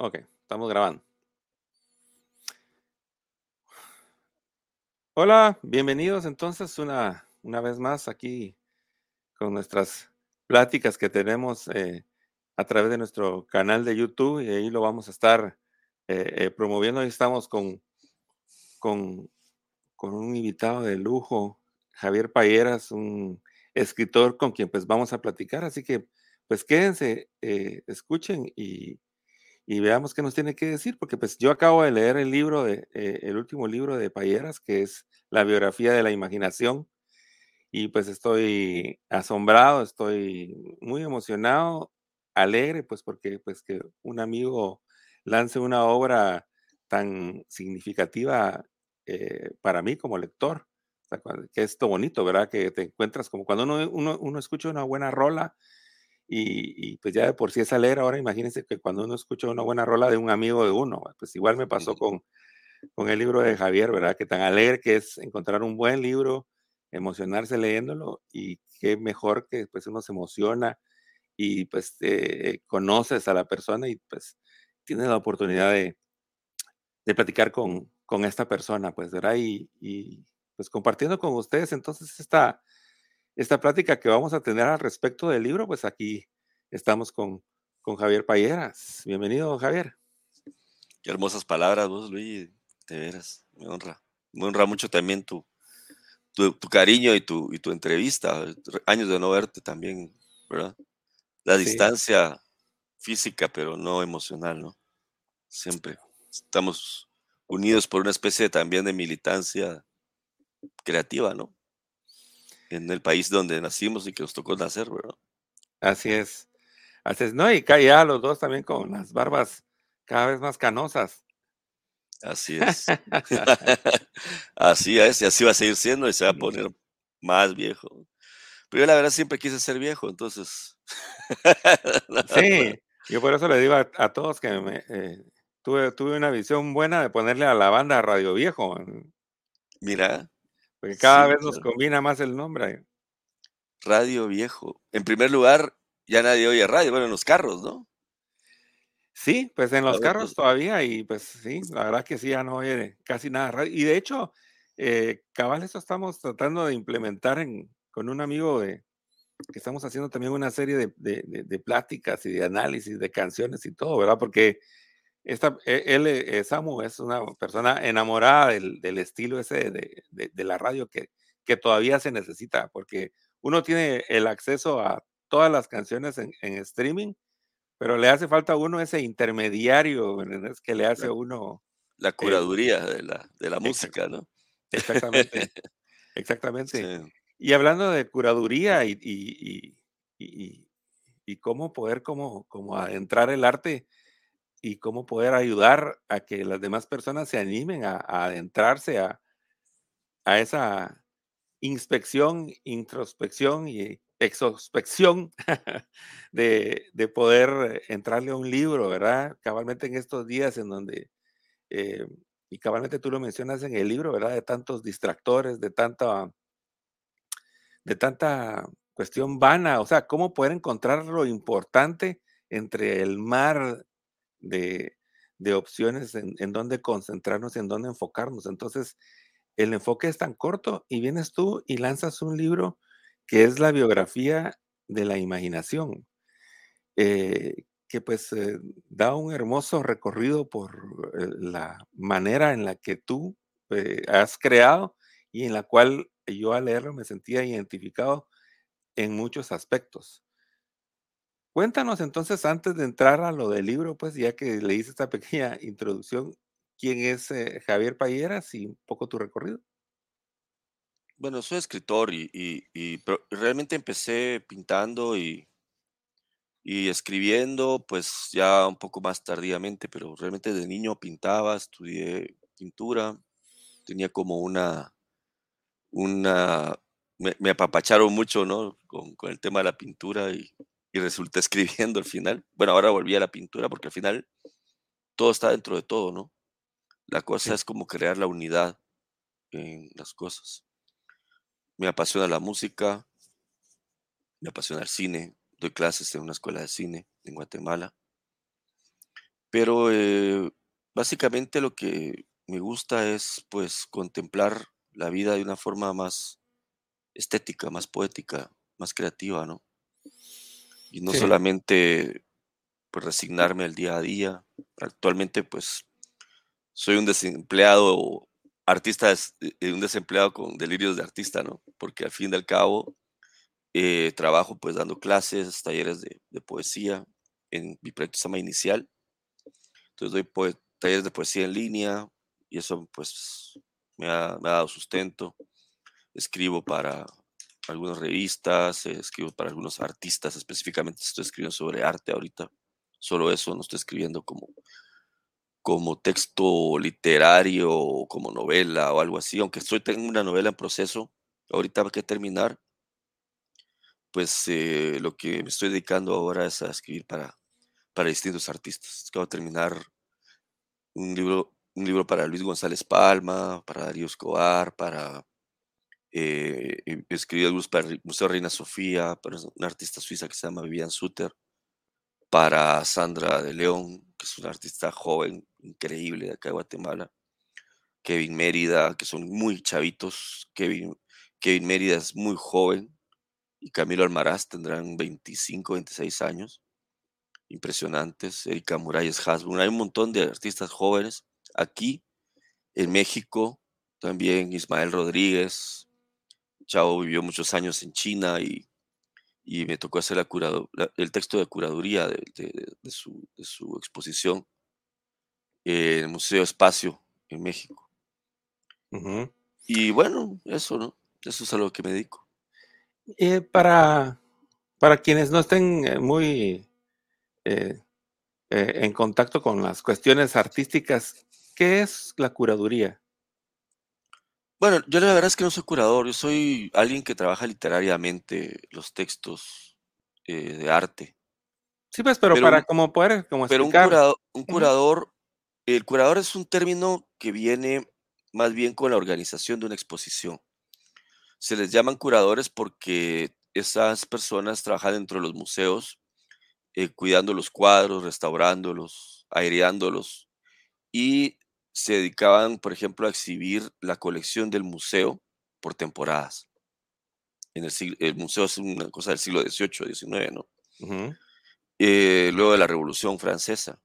Ok, estamos grabando. Hola, bienvenidos entonces una, una vez más aquí con nuestras pláticas que tenemos eh, a través de nuestro canal de YouTube y ahí lo vamos a estar eh, eh, promoviendo. Ahí estamos con, con, con un invitado de lujo, Javier Payeras, un escritor con quien pues vamos a platicar. Así que pues quédense, escuchen y, y veamos qué nos tiene que decir, porque pues yo acabo de leer el libro, de, eh, el último libro de Payeras, que es La biografía de la imaginación, y pues estoy asombrado, estoy muy emocionado, alegre, pues porque pues que un amigo lance una obra tan significativa eh, para mí como lector, o sea, que es todo bonito, ¿verdad? Que te encuentras como cuando uno, uno, uno escucha una buena rola, y, pues ya de por sí es leer, ahora imagínense que cuando uno escucha una buena rola de un amigo de uno, pues igual me pasó con, con el libro de Javier, ¿verdad? Que tan alegre que es encontrar un buen libro, emocionarse leyéndolo y qué mejor que pues uno se emociona y pues eh, conoces a la persona y pues tienes la oportunidad de, de platicar con, con esta persona, pues, ¿verdad? Y, y pues compartiendo con ustedes entonces esta, esta plática que vamos a tener al respecto del libro, pues aquí estamos con, con Javier Payeras. Bienvenido, Javier. Qué hermosas palabras, vos, Luis, de veras, me honra. Me honra mucho también tu, tu, cariño y tu, y tu entrevista. Años de no verte también, ¿verdad? La distancia física, pero no emocional, ¿no? Siempre estamos unidos por una especie también de militancia creativa, ¿no? En el país donde nacimos y que nos tocó nacer, ¿verdad? Así es. Así es. No, y ya los dos también con las barbas cada vez más canosas. Así es. así es, y así va a seguir siendo y se va a poner más viejo. Pero yo la verdad siempre quise ser viejo, entonces. sí, yo por eso le digo a, todos que me, eh, tuve, tuve una visión buena de ponerle a la banda Radio Viejo. Mira, porque cada vez nos combina más el nombre. Radio viejo. En primer lugar, ya nadie oye radio, bueno, en los carros, ¿no? Sí, pues en los carros pues todavía, y pues sí, la verdad que sí, ya no oye casi nada radio. Y de hecho, eh, cabal, eso estamos tratando de implementar en, con un amigo de, que estamos haciendo también una serie de, de, pláticas y de análisis de canciones y todo, ¿verdad? Porque esta, e, él, eh, Samu, es una persona enamorada del, del estilo ese de, de, la radio que, que todavía se necesita, porque uno tiene el acceso a todas las canciones en, en streaming, pero le hace falta a uno ese intermediario es que le hace a uno... La curaduría de, la, de la música, ¿no? Exactamente, exactamente. Y hablando de curaduría y, y, y, y, cómo poder como, como adentrar el arte, y cómo poder ayudar a que las demás personas se animen a, adentrarse a, a, esa inspección, introspección y exospección de, de, poder entrarle a un libro, ¿verdad? Cabalmente en estos días en donde, eh, y cabalmente tú lo mencionas en el libro, ¿verdad? De tantos distractores, de tanta, de tanta cuestión vana, o sea, cómo poder encontrar lo importante entre el mar de, opciones en, en dónde concentrarnos, en dónde enfocarnos. Entonces, el enfoque es tan corto y vienes tú y lanzas un libro que es la biografía de la imaginación, eh, que pues eh, da un hermoso recorrido por eh, la manera en la que tú has creado y en la cual yo al leerlo me sentía identificado en muchos aspectos. Cuéntanos entonces, antes de entrar a lo del libro, pues ya que le hice esta pequeña introducción, ¿quién es eh, Javier Payeras y un poco tu recorrido? Bueno, soy escritor y, realmente empecé pintando y, y escribiendo, pues ya un poco más tardíamente, pero realmente de niño pintaba, estudié pintura, tenía como una, una, me, apapacharon mucho, ¿no? Con, con, el tema de la pintura y y resulté escribiendo al final. Bueno, ahora volví a la pintura porque al final todo está dentro de todo, ¿no? La cosa es como crear la unidad en las cosas. Me apasiona la música, me apasiona el cine, doy clases en una escuela de cine en Guatemala. Pero eh, básicamente lo que me gusta es pues contemplar la vida de una forma más estética, más poética, más creativa, ¿no? Y no Sí. solamente pues resignarme al día a día. Actualmente pues soy un desempleado artista, eh, un desempleado con delirios de artista, ¿no? Porque al fin y al cabo eh, trabajo pues dando clases, talleres de, de poesía. En mi proyecto se llama Inicial. Entonces doy poe- talleres de poesía en línea y eso pues me ha, me ha dado sustento. Escribo para algunas revistas, eh, escribo para algunos artistas, específicamente estoy escribiendo sobre arte ahorita. Solo eso, no estoy escribiendo como, como texto literario o como novela o algo así, aunque estoy tengo una novela en proceso, ahorita hay que terminar, pues eh, lo que me estoy dedicando ahora es a escribir para, para distintos artistas. Acabo de terminar un libro, un libro para Luis González Palma, para Darío Escobar, para eh, he escribido algunos para el Museo Reina Sofía, para una artista suiza que se llama Vivian Suter, para Sandra de León, que es una artista joven, increíble de acá de Guatemala, Kevin Mérida, que son muy chavitos, Kevin, Kevin Mérida es muy joven, y Camilo Almaraz tendrán 25, 26 años, impresionantes, Erika Muralles Hasbun, hay un montón de artistas jóvenes aquí, en México, también Ismael Rodríguez, Chavo vivió muchos años en China y, y me tocó hacer la curado- la- el texto de curaduría de, de- de su, de su exposición en el Museo Espacio en México. Y bueno, eso, ¿no? Eso es a lo que me dedico. Eh, para, para quienes no estén eh, muy eh, eh, en contacto con las cuestiones artísticas, ¿qué es la curaduría? Bueno, yo la verdad es que no soy curador, yo soy alguien que trabaja literariamente los textos eh, de arte. Sí, pues, pero Pero para un, como poder como pero un explicar. curado- un curador, el curador es un término que viene más bien con la organización de una exposición. Se les llaman curadores porque esas personas trabajan dentro de los museos, eh, cuidando los cuadros, restaurándolos, aireándolos, y se dedicaban, por ejemplo, a exhibir la colección del museo por temporadas. En el, siglo- el museo es una cosa del siglo XVIII, XIX, ¿no? Ujú. Eh, luego de la Revolución Francesa.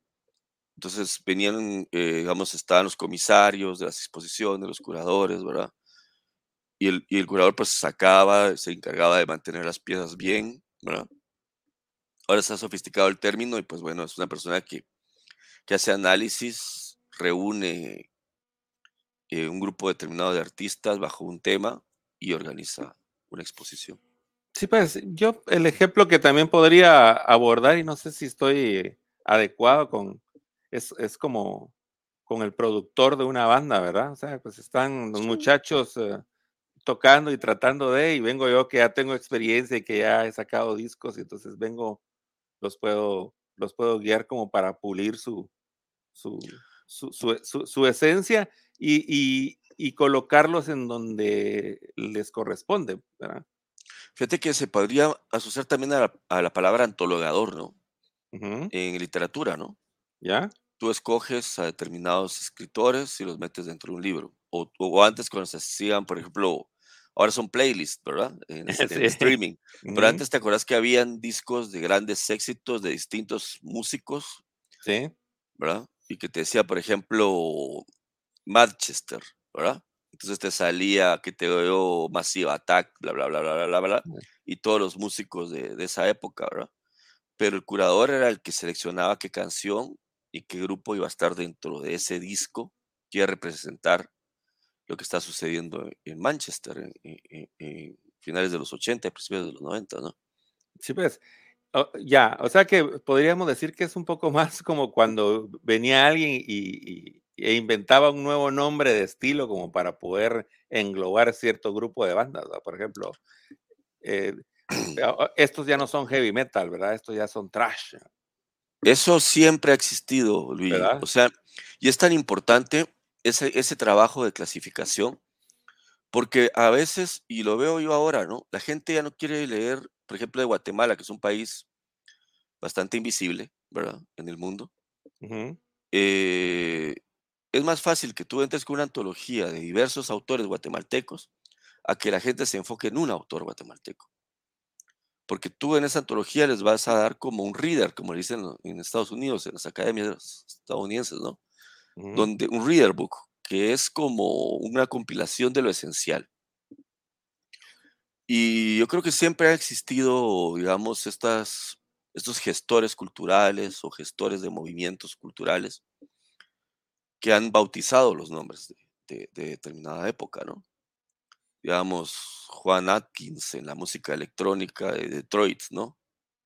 Entonces venían, eh, digamos, estaban los comisarios de las exposiciones, los curadores, ¿verdad? Y el, y el curador pues sacaba, se encargaba de mantener las piezas bien, ¿verdad? Ahora está sofisticado el término y pues bueno, es una persona que, que hace análisis, reúne eh, un grupo determinado de artistas bajo un tema y organiza una exposición. Sí, pues, yo el ejemplo que también podría abordar, y no sé si estoy adecuado con, es, es como con el productor de una banda, ¿verdad? O sea, pues están los Sí. muchachos eh, tocando y tratando de, y vengo yo que ya tengo experiencia y que ya he sacado discos, y entonces vengo, los puedo, los puedo guiar como para pulir su, su, su, su- su- su esencia y, y- y colocarlos en donde les corresponde, ¿verdad? Fíjate que se podría asociar también a la, a la palabra antologador, ¿no? Ujú, En literatura, ¿no? ¿Ya? Tú escoges a determinados escritores y los metes dentro de un libro. O, o antes cuando se hacían, por ejemplo, ahora son playlists, ¿verdad? En, es- en Sí. streaming. Pero Ujú, antes te acuerdas que habían discos de grandes éxitos de distintos músicos, Sí. ¿verdad? Y que te decía, por ejemplo, Manchester, ¿verdad? Entonces te salía que te dio Massive Attack, bla, bla, bla, bla, bla, bla, bla, Mm. y todos los músicos de, de esa época, ¿verdad? Pero el curador era el que seleccionaba qué canción y qué grupo iba a estar dentro de ese disco que iba a representar lo que está sucediendo en Manchester en, en- en- en finales de los 80 y principios de los 90, ¿no? Sí, pues, o- ya, o sea que podríamos decir que es un poco más como cuando venía alguien y, y- e inventaba un nuevo nombre de estilo como para poder englobar cierto grupo de bandas, ¿va? Por ejemplo, eh, estos ya no son heavy metal, ¿verdad? Estos ya son trash, Eso siempre ha existido, Luigi. ¿verdad? O sea, y es tan importante ese, ese trabajo de clasificación, porque a veces, y lo veo yo ahora, ¿no? La gente ya no quiere leer, por ejemplo, de Guatemala, que es un país bastante invisible, ¿verdad? En el mundo. eh, es más fácil que tú entres con una antología de diversos autores guatemaltecos a que la gente se enfoque en un autor guatemalteco. Porque tú en esa antología les vas a dar como un reader, como le dicen en Estados Unidos, en las academias estadounidenses, ¿no? Donde un reader book, que es como una compilación de lo esencial. Y yo creo que siempre ha existido, digamos, estas, estos gestores culturales o gestores de movimientos culturales que han bautizado los nombres de, determinada época, ¿no? Digamos, Juan Atkins en la música electrónica de Detroit, ¿no?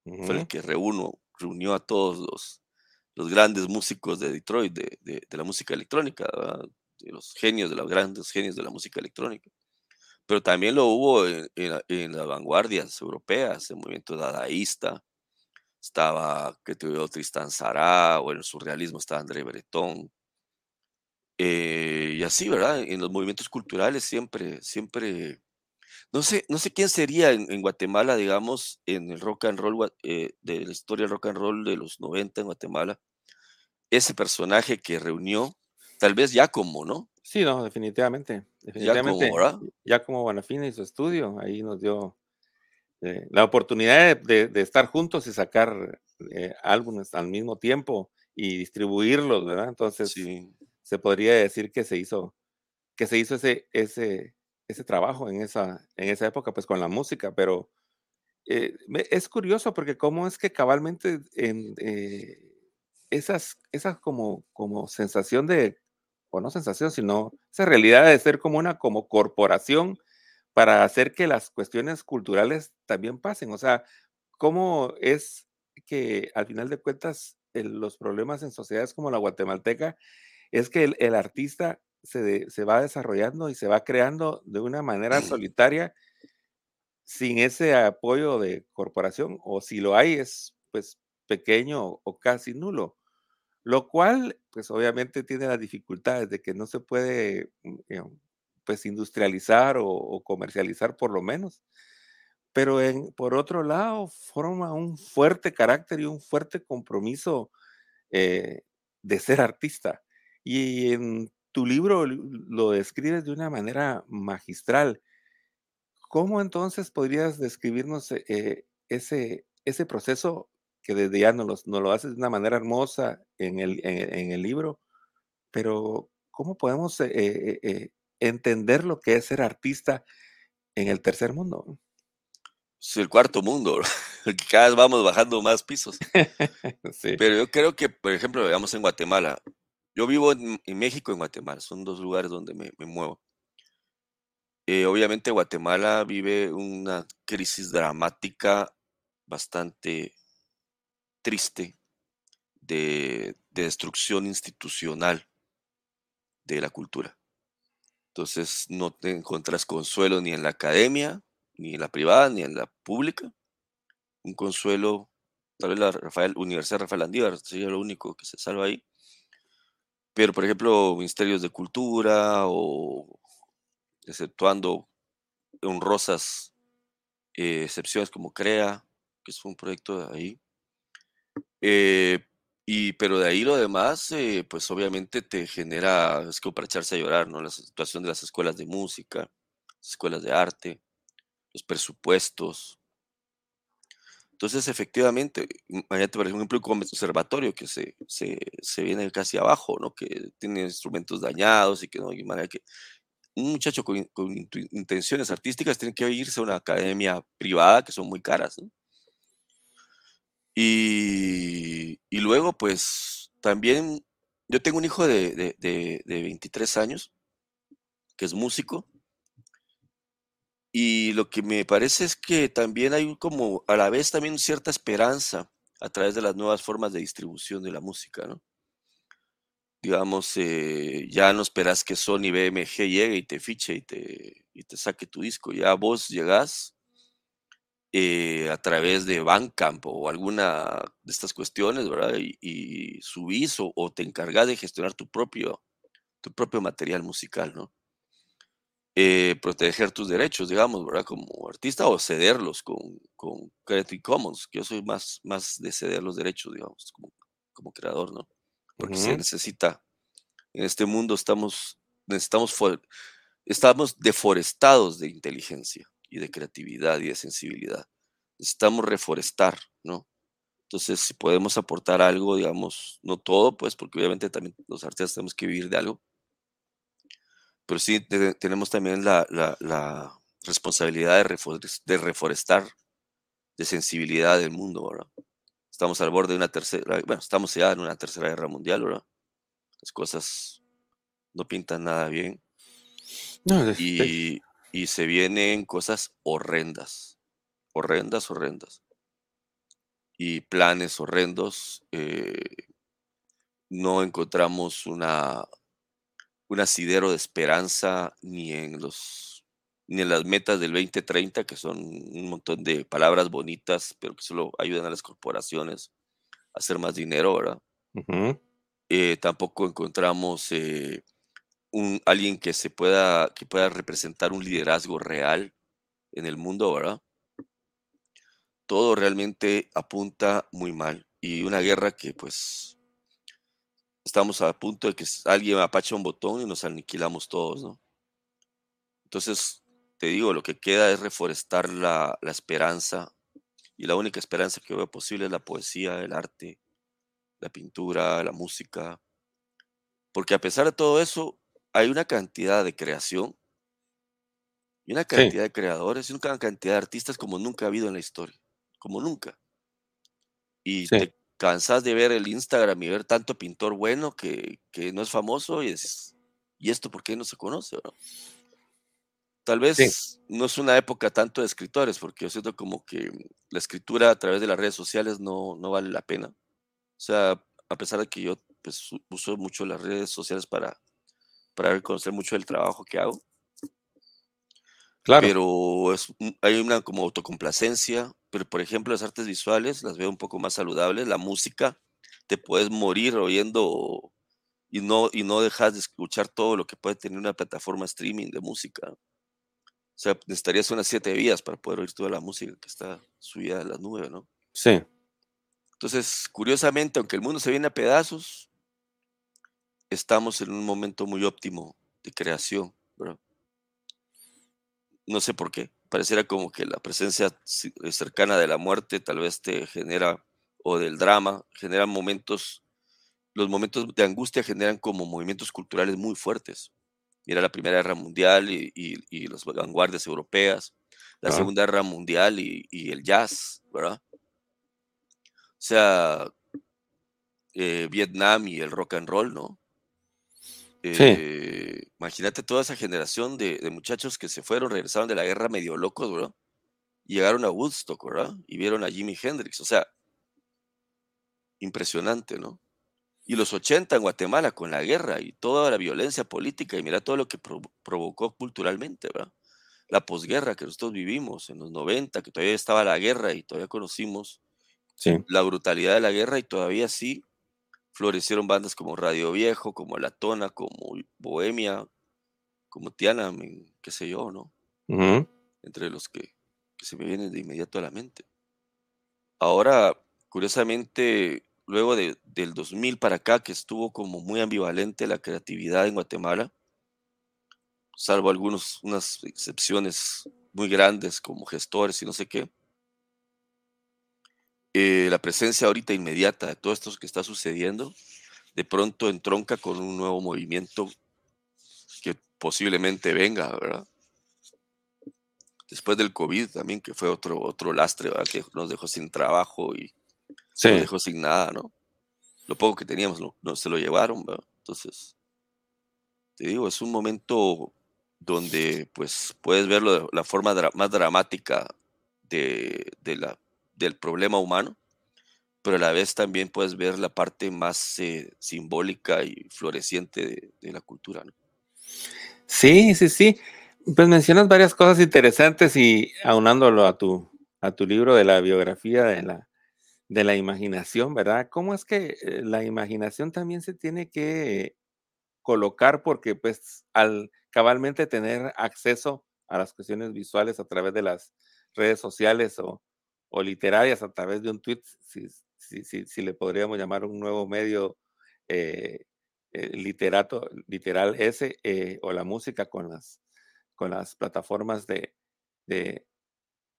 Fue el que reunió a todos los, los grandes músicos de Detroit, de, la música electrónica, de los genios, de los grandes genios de la música electrónica. Pero también lo hubo en, las vanguardias europeas, el movimiento dadaísta, estaba, que tuvo Tristan Sará, o en el surrealismo estaba André Breton, eh, y así, ¿verdad? En los movimientos culturales siempre, siempre, no sé, no sé quién sería en, Guatemala, digamos, en el rock and roll, eh, de la historia del rock and roll de los 90 en Guatemala, ese personaje que reunió, tal vez ya como, ¿no? Sí, no, definitivamente. definitivamente ya como, Bonafina y su estudio, ahí nos dio eh, la oportunidad de, estar juntos y sacar álbumes al mismo tiempo y distribuirlos, ¿verdad? Entonces, sí se podría decir que se hizo, que se hizo ese, ese, ese trabajo en esa, en esa época, pues con la música, pero eh, es curioso porque cómo es que cabalmente en eh, esas, esas como, como sensación de, o no sensación, sino esa realidad de ser como una como corporación para hacer que las cuestiones culturales también pasen. O sea, cómo es que al final de cuentas los problemas en sociedades como la guatemalteca es que el, artista se, se, va desarrollando y se va creando de una manera solitaria sin ese apoyo de corporación, o si lo hay es pues pequeño o casi nulo, lo cual pues obviamente tiene las dificultades de que no se puede mm, eh, pues industrializar o, comercializar por lo menos. Pero por otro lado, forma un fuerte carácter y un fuerte compromiso eh, de ser artista. Y en tu libro lo describes de una manera magistral. ¿Cómo entonces podrías describirnos eh, ese proceso que desde ya nos, lo haces de una manera hermosa en el, en, el libro? Pero ¿cómo podemos eh, eh, entender lo que es ser artista en el tercer mundo? Es el cuarto mundo, cada vez vamos bajando más pisos. Pero yo creo que, por ejemplo, veamos en Guatemala, yo vivo en, México y en Guatemala, son dos lugares donde me, muevo. Eh, obviamente Guatemala vive una crisis dramática bastante triste de, destrucción institucional de la cultura. Entonces no te encuentras consuelo ni en la academia, ni en la privada, ni en la pública. Un consuelo, tal vez la Rafael, Universidad Rafael Andívar sería lo único que se salva ahí. Pero, por ejemplo, ministerios de cultura o exceptuando honrosas eh, excepciones como CREA, que es un proyecto de ahí. Eh, y, pero de ahí lo demás, eh, pues obviamente te genera, es como para echarse a llorar, ¿no? La situación de las escuelas de música, escuelas de arte, los presupuestos, entonces, efectivamente, imagínate, por ejemplo, un conservatorio que se, se, se, viene casi abajo, ¿no? Que tiene instrumentos dañados y que no hay manera que... Un muchacho con, con intenciones artísticas tiene que irse a una academia privada que son muy caras, ¿no? Y, luego, pues, también, yo tengo un hijo de, de, de, de 23 años, que es músico, y lo que me parece es que también hay como a la vez también cierta esperanza a través de las nuevas formas de distribución de la música, ¿no? Digamos, eh, ya no esperas que Sony BMG llegue y te fiche y te, y te saque tu disco. Ya vos llegás eh, a través de Bandcamp o alguna de estas cuestiones, ¿verdad? Y, subís o, o, te encargas de gestionar tu propio, tu propio material musical, ¿no? Eh, proteger tus derechos, digamos, ¿verdad? Como artista o cederlos con, con Creative Commons, que yo soy más, más de ceder los derechos, digamos, como, como creador, ¿no? porque se necesita. En este mundo estamos, necesitamos, estamos deforestados de inteligencia y de creatividad y de sensibilidad. Necesitamos reforestar, ¿no? Entonces, si podemos aportar algo, digamos, no todo, pues, porque obviamente también los artistas tenemos que vivir de algo, pero sí tenemos también la, responsabilidad de, reforestar, de sensibilidad del mundo, ¿verdad? Estamos al borde de una tercera, bueno, estamos ya en una tercera guerra mundial, ¿verdad? Las cosas no pintan nada bien. y, y se vienen cosas horrendas, horrendas, horrendas y planes horrendos. Eh, no encontramos una, un asidero de esperanza ni en los ni en las metas del 2030, que son un montón de palabras bonitas, pero que solo ayudan a las corporaciones a hacer más dinero, ¿verdad? Eh, tampoco encontramos eh, alguien que se pueda, que pueda representar un liderazgo real en el mundo, ¿verdad? todo realmente apunta muy mal. Y una guerra que pues estamos a punto de que alguien apache un botón y nos aniquilamos todos, ¿no? Entonces, te digo, lo que queda es reforestar la, la esperanza. Y la única esperanza que veo posible es la poesía, el arte, la pintura, la música. Porque a pesar de todo eso, hay una cantidad de creación y una cantidad de creadores y una cantidad de artistas como nunca ha habido en la historia como nunca. Y te cansas de ver el Instagram y ver tanto pintor bueno que, no es famoso y dices, ¿y esto por qué no se conoce? Tal vez no es una época tanto de escritores, porque yo siento como que la escritura a través de las redes sociales no, no vale la pena. O sea, a pesar de que yo pues, uso mucho las redes sociales para, para conocer mucho del trabajo que hago. Claro. Pero es, hay una como autocomplacencia, pero por ejemplo las artes visuales las veo un poco más saludables, la música, te puedes morir oyendo y no, y no dejas de escuchar todo lo que puede tener una plataforma streaming de música. O sea, necesitarías unas siete vías para poder oír toda la música que está subida a la nube, ¿no? Sí. Entonces, curiosamente, aunque el mundo se viene a pedazos, estamos en un momento muy óptimo de creación, ¿verdad? No sé por qué pareciera como que la presencia eh, cercana de la muerte tal vez te genera, o del drama, generan momentos, los momentos de angustia generan como movimientos culturales muy fuertes. Mira la Primera Guerra Mundial y, y, las vanguardias europeas, la Segunda Guerra Mundial y, el jazz, ¿verdad? O sea, eh, Vietnam y el rock and roll, ¿no? Eh, imagínate toda esa generación de, muchachos que se fueron, regresaron de la guerra medio locos, ¿verdad? llegaron a Woodstock, ¿verdad? Y vieron a Jimi Hendrix. O sea, impresionante, ¿no? Y los 80 en Guatemala con la guerra y toda la violencia política y mira todo lo que provocó culturalmente, ¿verdad? La posguerra que nosotros vivimos en los 90, que todavía estaba la guerra y todavía conocimos la brutalidad de la guerra y todavía sí florecieron bandas como Radio Viejo, como La Tona, como Bohemia, como Tiana, qué sé yo, ¿no? Entre los que, se me vienen de inmediato a la mente. Ahora, curiosamente, luego del 2000 para acá, que estuvo como muy ambivalente la creatividad en Guatemala, salvo algunas unas excepciones muy grandes como gestores y no sé qué, eh, la presencia ahorita inmediata de todo esto que está sucediendo, de pronto entronca con un nuevo movimiento que posiblemente venga, ¿verdad? Después del COVID también, que fue otro, otro lastre, ¿verdad? Que nos dejó sin trabajo y nos dejó sin nada, ¿no? Lo poco que teníamos no, se lo llevaron, ¿verdad? Entonces, te digo, es un momento donde pues puedes verlo de la forma más dramática de, de la del problema humano, pero a la vez también puedes ver la parte más eh, simbólica y floreciente de, la cultura. ¿no? Sí, sí, sí. Pues mencionas varias cosas interesantes y aunándolo a tu, a tu libro de la biografía de la, de la imaginación, ¿verdad? ¿Cómo es que eh, la imaginación también se tiene que colocar porque pues al cabalmente tener acceso a las cuestiones visuales a través de las redes sociales o, o literarias a través de un tweet, si, si, si, le podríamos llamar un nuevo medio eh, eh, literato, literal ese eh, o la música con las, con las plataformas de, de,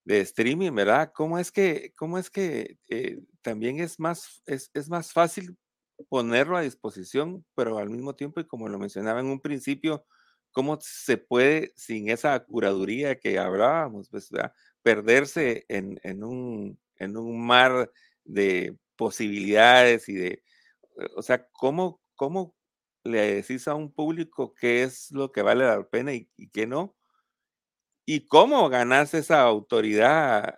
de streaming, ¿verdad? ¿Cómo es que, cómo es que también es más, es, es más fácil ponerlo a disposición, pero al mismo tiempo, y como lo mencionaba en un principio, ¿cómo se puede, sin esa curaduría que hablábamos, pues, perderse en, en, un, en un mar de posibilidades y de, o sea, ¿cómo, cómo le decís a un público qué es lo que vale la pena y, qué no? ¿Y cómo ganas esa autoridad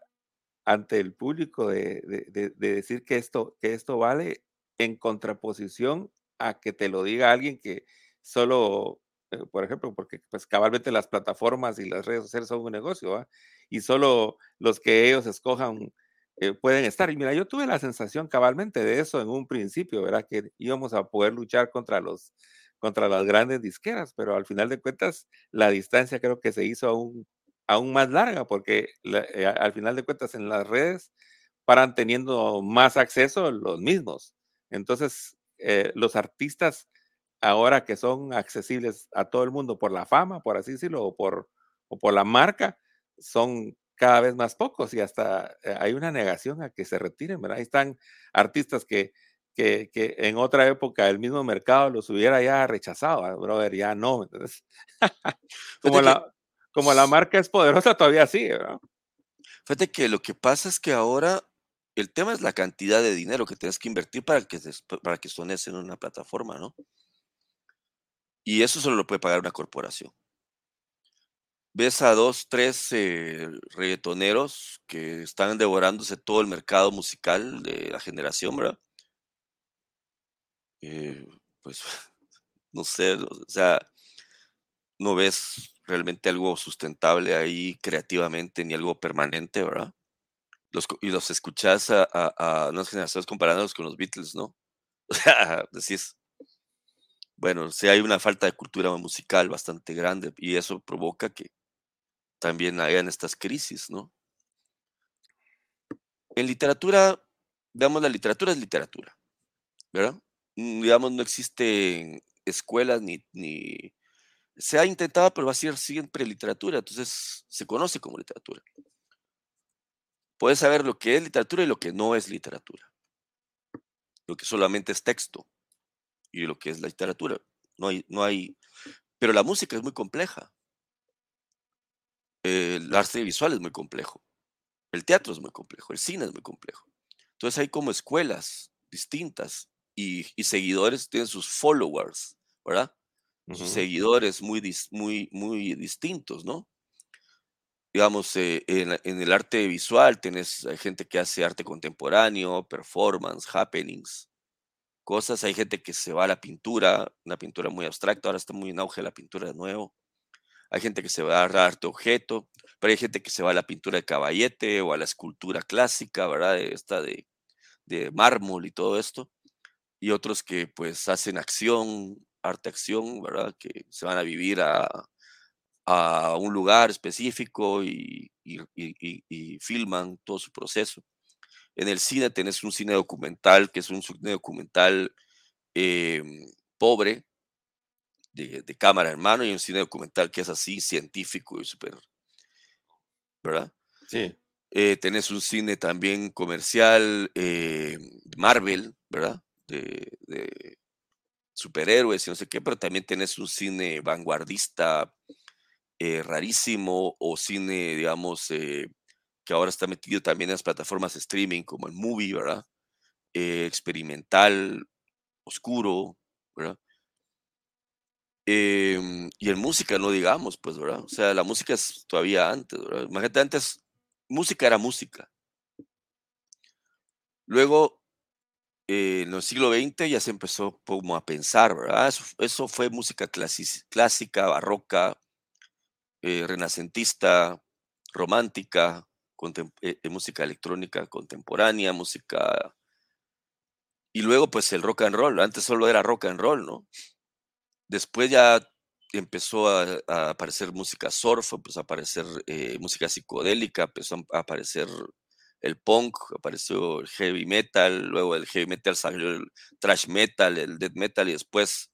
ante el público de, de, de, de decir que esto, que esto vale en contraposición a que te lo diga alguien que solo, eh, por ejemplo, porque pues cabalmente las plataformas y las redes sociales son un negocio, y solo los que ellos escojan eh, pueden estar. Y mira, yo tuve la sensación cabalmente de eso en un principio, ¿verdad? Que íbamos a poder luchar contra los contra las grandes disqueras, pero al final de cuentas la distancia creo que se hizo aún, aún más larga, porque eh, al final de cuentas en las redes paran teniendo más acceso los mismos. Entonces, eh, los artistas ahora que son accesibles a todo el mundo por la fama, por así decirlo, o por, o por la marca, son cada vez más pocos y hasta eh, hay una negación a que se retiren, ¿verdad? Ahí están artistas que, que, que en otra época el mismo mercado los hubiera ya rechazado, brother, ya no. Entonces, como, la, como la marca es poderosa, todavía sí, ¿verdad? Fíjate que lo que pasa es que ahora el tema es la cantidad de dinero que tienes que invertir para que, para que sones en una plataforma, ¿no? Y eso solo lo puede pagar una corporación. Ves a dos, tres eh, reggaetoneros que están devorándose todo el mercado musical de la generación, ¿verdad? Eh, pues, no sé, o sea, no ves realmente algo sustentable ahí creativamente ni algo permanente, ¿verdad? los, y los escuchás a, a, a unas generaciones comparándolos con los Beatles, ¿no? O sea, decís, bueno, sí hay una falta de cultura musical bastante grande y eso provoca que también hayan estas crisis, ¿no? En literatura, veamos, la literatura es literatura, ¿verdad? Mm, digamos, no existen escuelas ni, ni... Se ha intentado, pero va a ser siempre literatura, entonces se conoce como literatura puedes saber lo que es literatura y lo que no es literatura. Lo que solamente es texto y lo que es la literatura. No hay, no hay, pero la música es muy compleja. El arte visual es muy complejo. El teatro es muy complejo. El cine es muy complejo. Entonces hay como escuelas distintas y, seguidores tienen sus followers, ¿verdad? Sus seguidores muy, muy, muy distintos, ¿no? digamos, eh, en, el arte visual tienes gente que hace arte contemporáneo, performance, happenings, cosas. Hay gente que se va a la pintura, una pintura muy abstracta. Ahora está muy en auge la pintura de nuevo. Hay gente que se va a arte objeto, pero hay gente que se va a la pintura de caballete o a la escultura clásica, ¿verdad? Esta de, de mármol y todo esto. Y otros que pues hacen acción, arte acción, ¿verdad? Que se van a vivir a, a un lugar específico y, filman todo su proceso. En el cine tenés un cine documental, que es un cine documental em, pobre, de, cámara en mano, y un cine documental que es así, científico y súper, ¿verdad? Sí. Eh, tenés un cine también comercial, eh, Marvel, ¿verdad? De, de, superhéroes y no sé qué, pero también tenés un cine vanguardista, eh, rarísimo o cine, digamos, eh, que ahora está metido también en las plataformas de streaming como el movie, ¿verdad? Eh, experimental, oscuro, ¿verdad? Em, y en música, no digamos, pues, ¿verdad? O sea, la música es todavía antes, ¿verdad? Imagínate, antes, música era música. Luego, en el siglo XX ya se empezó como a pensar, ¿verdad? Eso, fue música clásica, barroca, eh, renacentista, romántica, eh, eh, música electrónica contemporánea, música... Y luego pues el rock and roll, antes solo era rock and roll, ¿no? Después ya empezó a, aparecer música surf, empezó a aparecer música psicodélica, empezó a aparecer el punk, apareció el heavy metal, luego el heavy metal salió el thrash metal, el death metal y después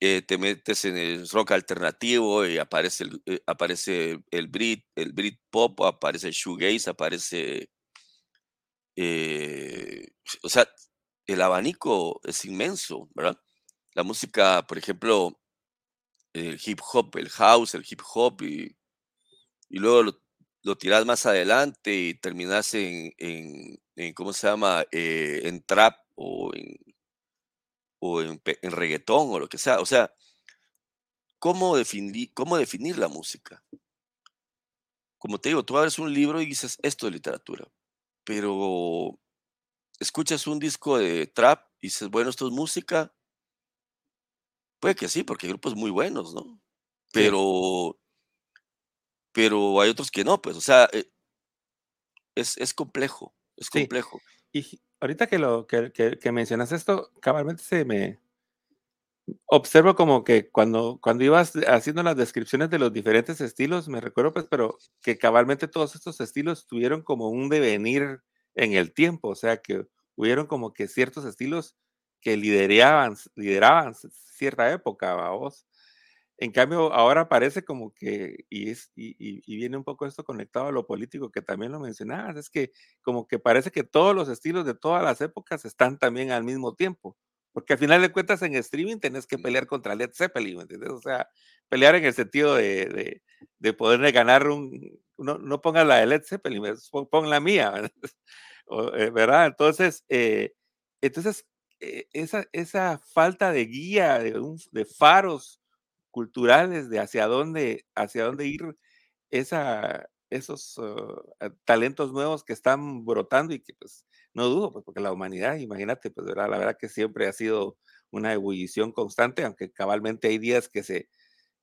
eh, te metes en el rock alternativo y aparece el, eh, aparece el Brit, el Brit pop, aparece el shoegaze, aparece, eh, o sea, el abanico es inmenso, ¿verdad? La música, por ejemplo, el hip hop, el house, el hip hop y, y luego lo, tiras más adelante y terminas en, en, ¿cómo se llama? en trap o en o en, reggaetón o lo que sea. O sea, ¿cómo definir, ¿cómo definir la música? Como te digo, tú abres un libro y dices, esto es literatura, pero escuchas un disco de trap y dices, bueno, esto es música. Puede que sí, porque hay grupos muy buenos, ¿no? Pero, pero hay otros que no, pues, o sea, eh, es, es complejo, es complejo. Y ahorita que lo que, que, mencionas esto, cabalmente se me observo como que cuando, cuando ibas haciendo las descripciones de los diferentes estilos, me recuerdo pues, pero que cabalmente todos estos estilos tuvieron como un devenir en el tiempo, o sea, que hubieron como que ciertos estilos que lideraban, lideraban cierta época, vos. En cambio, ahora parece como que, y, es, y, viene un poco esto conectado a lo político que también lo mencionabas, es que como que parece que todos los estilos de todas las épocas están también al mismo tiempo. Porque al final de cuentas en streaming tenés que pelear contra Led Zeppelin, ¿me entiendes? O sea, pelear en el sentido de, de, de ganar un... No, no pongas la de Led Zeppelin, pon la mía, ¿verdad? Eh, entonces, eh, entonces eh, esa, esa falta de guía, de, de faros culturales de hacia dónde, hacia dónde ir esos uh, talentos nuevos que están brotando y que pues no dudo, pues, porque la humanidad, imagínate, pues la verdad que siempre ha sido una ebullición constante, aunque cabalmente hay días que se,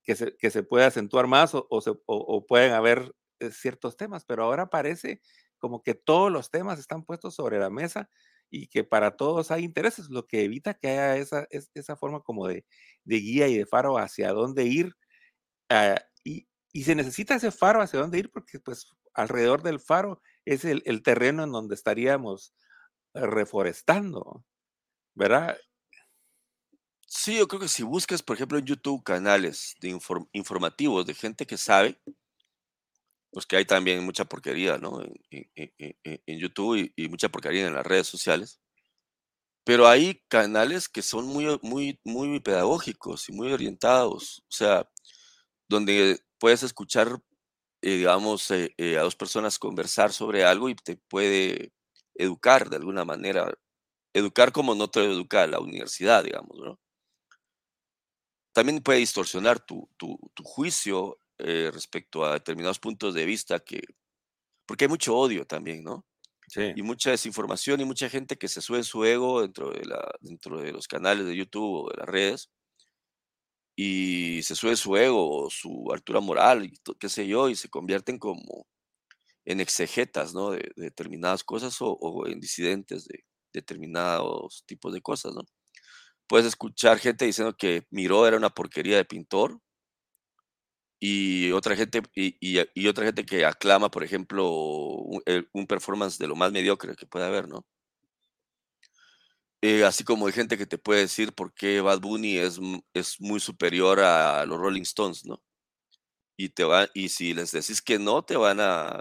que se, que se puede acentuar más o pueden haber eh, ciertos temas, pero ahora parece como que todos los temas están puestos sobre la mesa y que para todos hay intereses, lo que evita que haya esa, esa forma como de, de guía y de faro hacia dónde ir. Ah, y, y, se necesita ese faro hacia dónde ir porque pues alrededor del faro es el, el terreno en donde estaríamos reforestando, ¿verdad? Sí, yo creo que si buscas, por ejemplo, en YouTube canales de informativos de gente que sabe, pues que hay también mucha porquería, ¿no? En, YouTube y, mucha porquería en las redes sociales. Pero hay canales que son muy, muy, muy pedagógicos y muy orientados, o sea, donde puedes escuchar, eh, digamos, eh, eh, a dos personas conversar sobre algo y te puede educar de alguna manera, educar como no te educa la universidad, digamos, ¿no? También puede distorsionar tu, tu, tu juicio eh, respecto a determinados puntos de vista que, porque hay mucho odio también, ¿no? Sí. Y mucha desinformación y mucha gente que se sube su ego dentro de, la, dentro de los canales de YouTube o de las redes y se sube su ego o su altura moral y qué sé yo y se convierten como en exegetas, ¿no? De, determinadas cosas o, o, en disidentes de determinados tipos de cosas, ¿no? Puedes escuchar gente diciendo que Miró era una porquería de pintor y otra gente y, otra gente que aclama, por ejemplo, un, performance de lo más mediocre que puede haber, ¿no? Eh, así como hay gente que te puede decir por qué Bad Bunny es, es muy superior a los Rolling Stones, ¿no? Y, te va, y si les decís que no, te van a,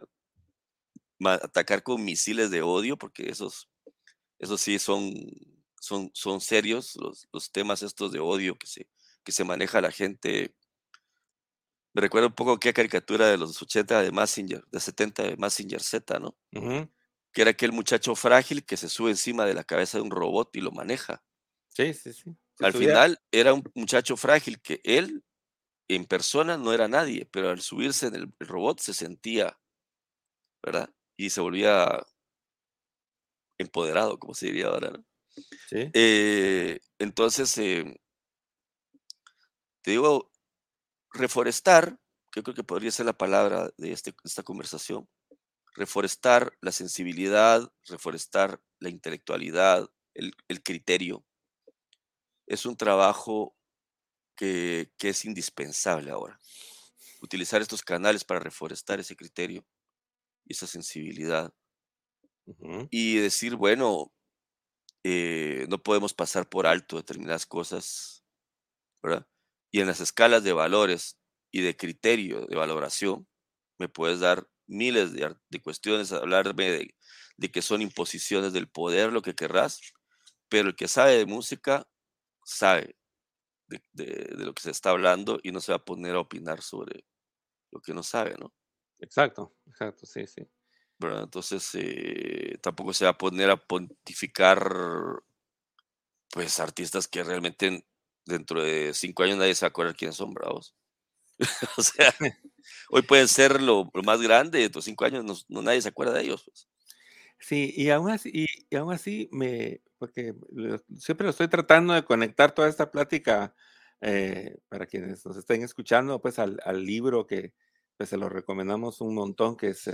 atacar con misiles de odio, porque esos, esos sí son, son, son serios, los, los temas estos de odio que se, que se maneja la gente me recuerda un poco aquella caricatura de los 80 de Massinger, de 70 de Massinger Z, ¿no? Que era aquel muchacho frágil que se sube encima de la cabeza de un robot y lo maneja. Sí, sí, sí. al final era un muchacho frágil que él en persona no era nadie, pero al subirse en el, robot se sentía, ¿verdad? Y se volvía empoderado, como se diría ahora, ¿no? Sí. Eh, entonces, eh, te digo, reforestar, que creo que podría ser la palabra de este, esta conversación, reforestar la sensibilidad, reforestar la intelectualidad, el, criterio, es un trabajo que, es indispensable ahora. Utilizar estos canales para reforestar ese criterio y esa sensibilidad y decir, bueno, eh, no podemos pasar por alto determinadas cosas, ¿verdad? Y en las escalas de valores y de criterio de valoración, me puedes dar miles de, de cuestiones, hablarme de, de que son imposiciones del poder, lo que querrás, pero el que sabe de música sabe de, lo que se está hablando y no se va a poner a opinar sobre lo que no sabe, ¿no? Exacto, exacto, sí, sí. ¿Verdad? Entonces, eh, tampoco se va a poner a pontificar, pues, artistas que realmente en- dentro de cinco años nadie se va a acordar quiénes son, bravos. O sea, hoy pueden ser lo, más grande, dentro de cinco años no, nadie se acuerda de ellos. pues. Sí, y aún así y aún así me porque siempre lo estoy tratando de conectar toda esta plática, eh, para quienes nos estén escuchando, pues, al libro que, pues, se lo recomendamos un montón, que es,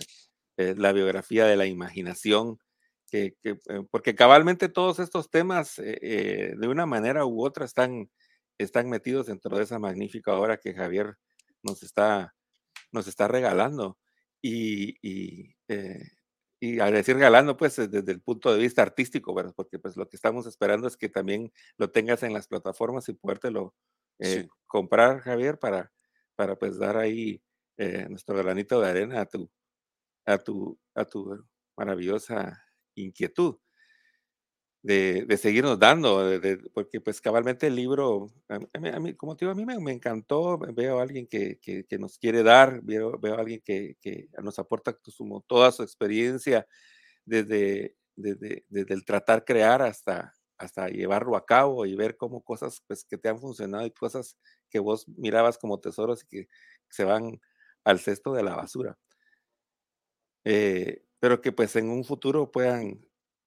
eh, La biografía de la imaginación, que eh, porque cabalmente todos estos temas, de una manera u otra están están metidos dentro de esa magnífica obra que Javier nos está nos está regalando. Y y, eh, y al decir regalando, pues, eh, desde el punto de vista artístico, ¿verdad? Porque, pues, lo que estamos esperando es que también lo tengas en las plataformas y podértelo, eh, Sí, comprar, Javier, para para, pues, dar ahí, eh, nuestro granito de arena a tu a tu a tu maravillosa inquietud de de seguirnos dando, porque, pues, cabalmente el libro, a mí a como te digo, a mí me me encantó, veo a alguien que que nos quiere dar, veo veo a alguien que que nos aporta tu sumo toda su experiencia desde desde desde el tratar crear hasta hasta llevarlo a cabo y ver cómo cosas, pues, que te han funcionado y cosas que vos mirabas como tesoros y que se van al cesto de la basura. Eh, pero que, pues, en un futuro puedan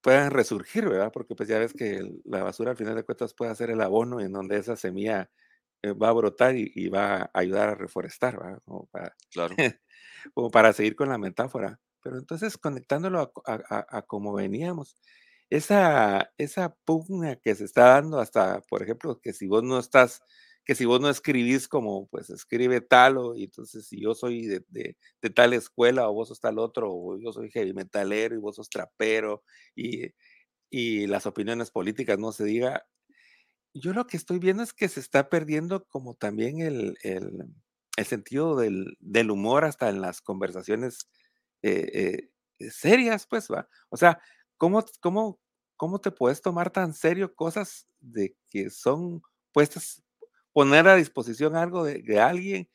puedan resurgir, ¿verdad? Porque, pues, ya ves que la basura, al final de cuentas, puede ser el abono en donde esa semilla, eh, va a brotar y y va a ayudar a reforestar, ¿verdad? Como para claro. como para seguir con la metáfora. Pero entonces, conectándolo a co a a a como veníamos, esa esa pugna que se está dando hasta, por ejemplo, que si vos no estás que si vos no escribís como, pues, escribe tal, o y entonces si yo soy de de tal escuela, o vos sos tal otro, o yo soy heavy metalero y vos sos trapero, y y las opiniones políticas no se diga. Yo lo que estoy viendo es que se está perdiendo como también el el el sentido del del humor hasta en las conversaciones, eh eh, serias, pues, ¿va? O sea, ¿cómo cómo cómo te puedes tomar tan serio cosas de que son puestas poner a disposición algo de alguien?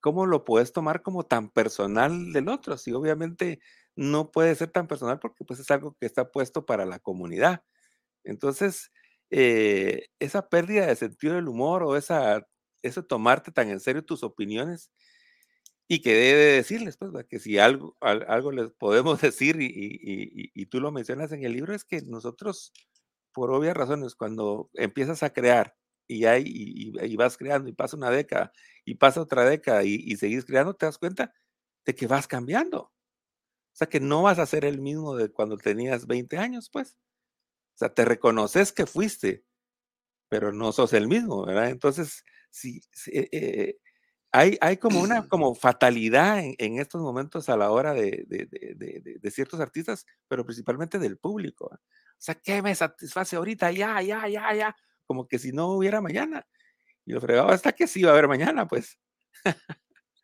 ¿Cómo lo puedes tomar como tan personal del otro? Si obviamente no puede ser tan personal porque, pues, es algo que está puesto para la comunidad. Entonces, eh, esa pérdida de sentido del humor o esa eso tomarte tan en serio tus opiniones y que debe decirles, pues. Que si algo al algo les podemos decir y y y y tú lo mencionas en el libro, es que nosotros, por obvias razones, cuando empiezas a crear y hay y vas creando y pasa una década y pasa otra década y y seguís creando, te das cuenta de que vas cambiando. O sea, que no vas a ser el mismo de cuando tenías 20 años, pues. O sea, te reconoces que fuiste, pero no sos el mismo, ¿verdad? Entonces, sí, sí, eh eh, hay hay como una como fatalidad en en estos momentos a la hora de de de de ciertos artistas, pero principalmente del público. O sea, ¿qué me satisface ahorita? Ya, ya, ya, ya, como que si no hubiera mañana. Y lo fregado está que sí va a haber mañana, pues.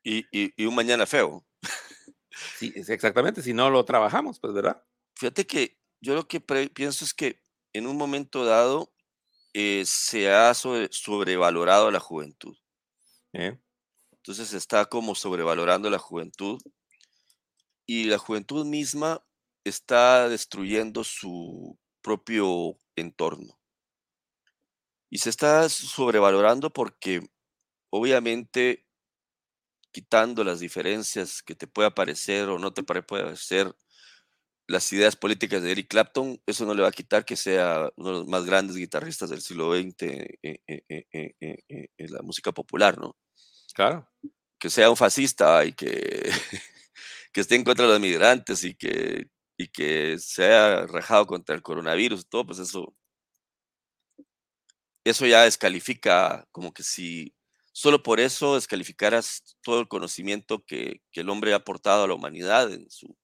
Y, y, y un mañana feo. Sí, exactamente, si no lo trabajamos, pues, ¿verdad? Fíjate que yo lo que pienso es que en un momento dado eh, se ha sobre- sobrevalorado la juventud. Eh, Entonces se está como sobrevalorando la juventud y la juventud misma está destruyendo su propio entorno. Y se está sobrevalorando porque obviamente quitando las diferencias que te pueda parecer o no te pueda parecer las ideas políticas de Eric Clapton, eso no le va a quitar que sea uno de los más grandes guitarristas del siglo XX en la música popular, ¿no? claro, Que sea un fascista y que, que esté en contra de los migrantes y que, y que se haya rajado contra el coronavirus todo, pues eso, eso ya descalifica como que si solo por eso descalificaras todo el conocimiento que, que el hombre ha aportado a la humanidad en su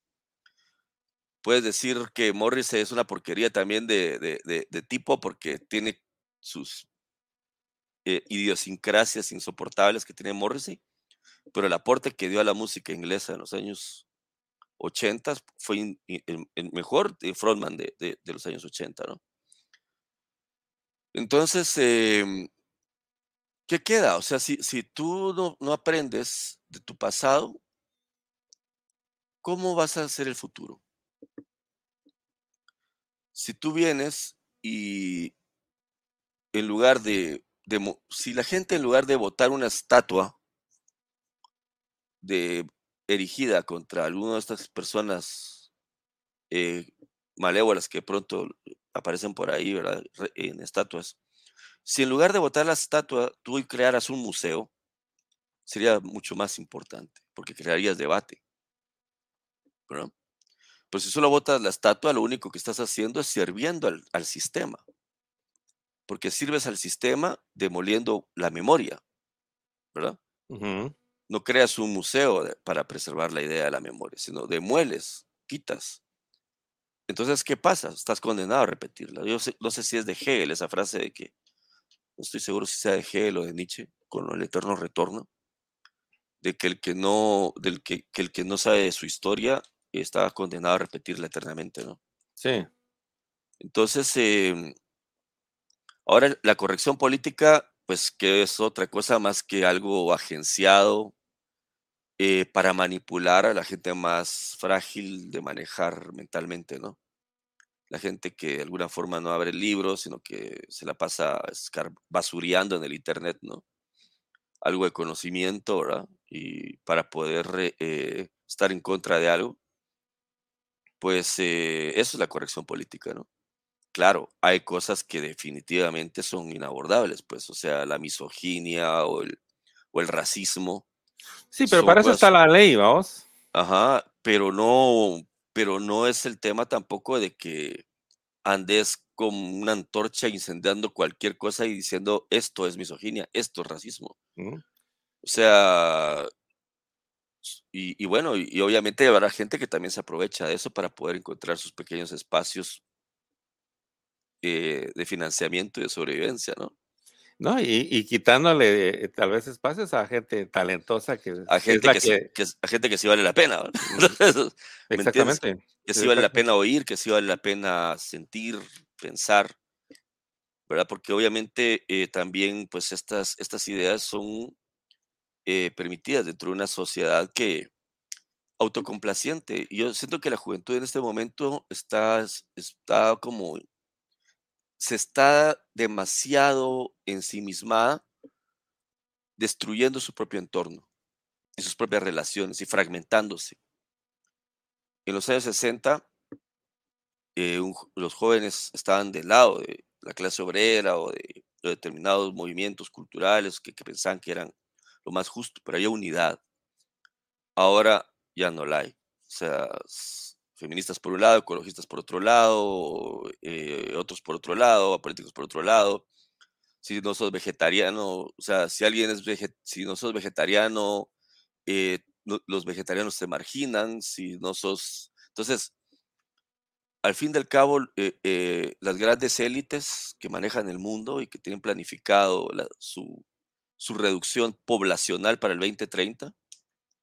puedes decir que Morris es una porquería también de, de- de- tipo porque tiene sus eh, idiosincrasias insoportables que tiene Morrissey, pero el aporte que dio a la música inglesa en los años 80 fue el, mejor frontman de, de- de los años 80, ¿no? Entonces, em, ¿qué queda? O sea, si, si tú no, no aprendes de tu pasado, ¿cómo vas a hacer el futuro? Si tú vienes y en lugar de, si la gente en lugar de votar una estatua de erigida contra alguna de estas personas eh, malévolas que pronto aparecen por ahí, ¿verdad? En estatuas. Si en lugar de votar la estatua tú crearas un museo, sería mucho más importante, porque crearías debate, ¿verdad? Pero si solo votas la estatua, lo único que estás haciendo es sirviendo al, al sistema, porque sirves al sistema demoliendo la memoria, ¿verdad? No creas un museo para preservar la idea de la memoria, sino demueles, quitas. Entonces, ¿qué pasa? Estás condenado a repetirla. Yo sé- no sé si es de Hegel esa frase de que, no estoy seguro si sea de Hegel o de Nietzsche, con el eterno retorno, de que el que no, del que, que el que no sabe de su historia está condenado a repetirla eternamente, ¿no? Sí, Entonces, em, ahora la corrección política, pues que es otra cosa más que algo agenciado eh, para manipular a la gente más frágil de manejar mentalmente, ¿no? La gente que de alguna forma no abre libros, sino que se la pasa basureando en el internet, ¿no? Algo de conocimiento, ¿verdad? Y para poder eh, estar en contra de algo, pues eh, eso es la corrección política, ¿no? Claro, hay cosas que definitivamente son inabordables, pues, o sea, la misoginia o el racismo, sí, pero son para eso está la ley, vamos. ajá, pero no, pero no es el tema tampoco de que andes con una antorcha incendiando cualquier cosa y diciendo esto es misoginia, esto es racismo. O sea, y, y bueno, y, y obviamente habrá gente que también se aprovecha de eso para poder encontrar sus pequeños espacios eh, de financiamiento y de sobrevivencia, ¿no? ¿No? Y, y quitándole eh, tal vez espacios a gente talentosa que, A es gente la que, sí- que, que es- a gente que sí vale la pena, exactamente, Que sí vale la pena oír, que sí vale la pena sentir, pensar, ¿verdad? Porque obviamente eh, también pues estas, estas ideas son eh, permitidas dentro de una sociedad que autocomplaciente. Yo siento que la juventud en este momento está, es- está como, se está demasiado ensimismada, destruyendo su propio entorno y sus propias relaciones y fragmentándose. En los años 60, eh, los jóvenes estaban del lado de la clase obrera o de, de determinados movimientos culturales que, que pensaban que eran lo más justo, pero había unidad. Ahora ya no la hay. O sea, feministas por un lado, ecologistas por otro lado, eh, otros por otro lado, políticos por otro lado. Si no sos vegetariano, o sea, si alguien es si no sos vegetariano, eh, los vegetarianos te marginan, si no sos... Entonces, al fin del cabo, eh, las grandes élites que manejan el mundo y que tienen planificado la- su, su reducción poblacional para el 2030,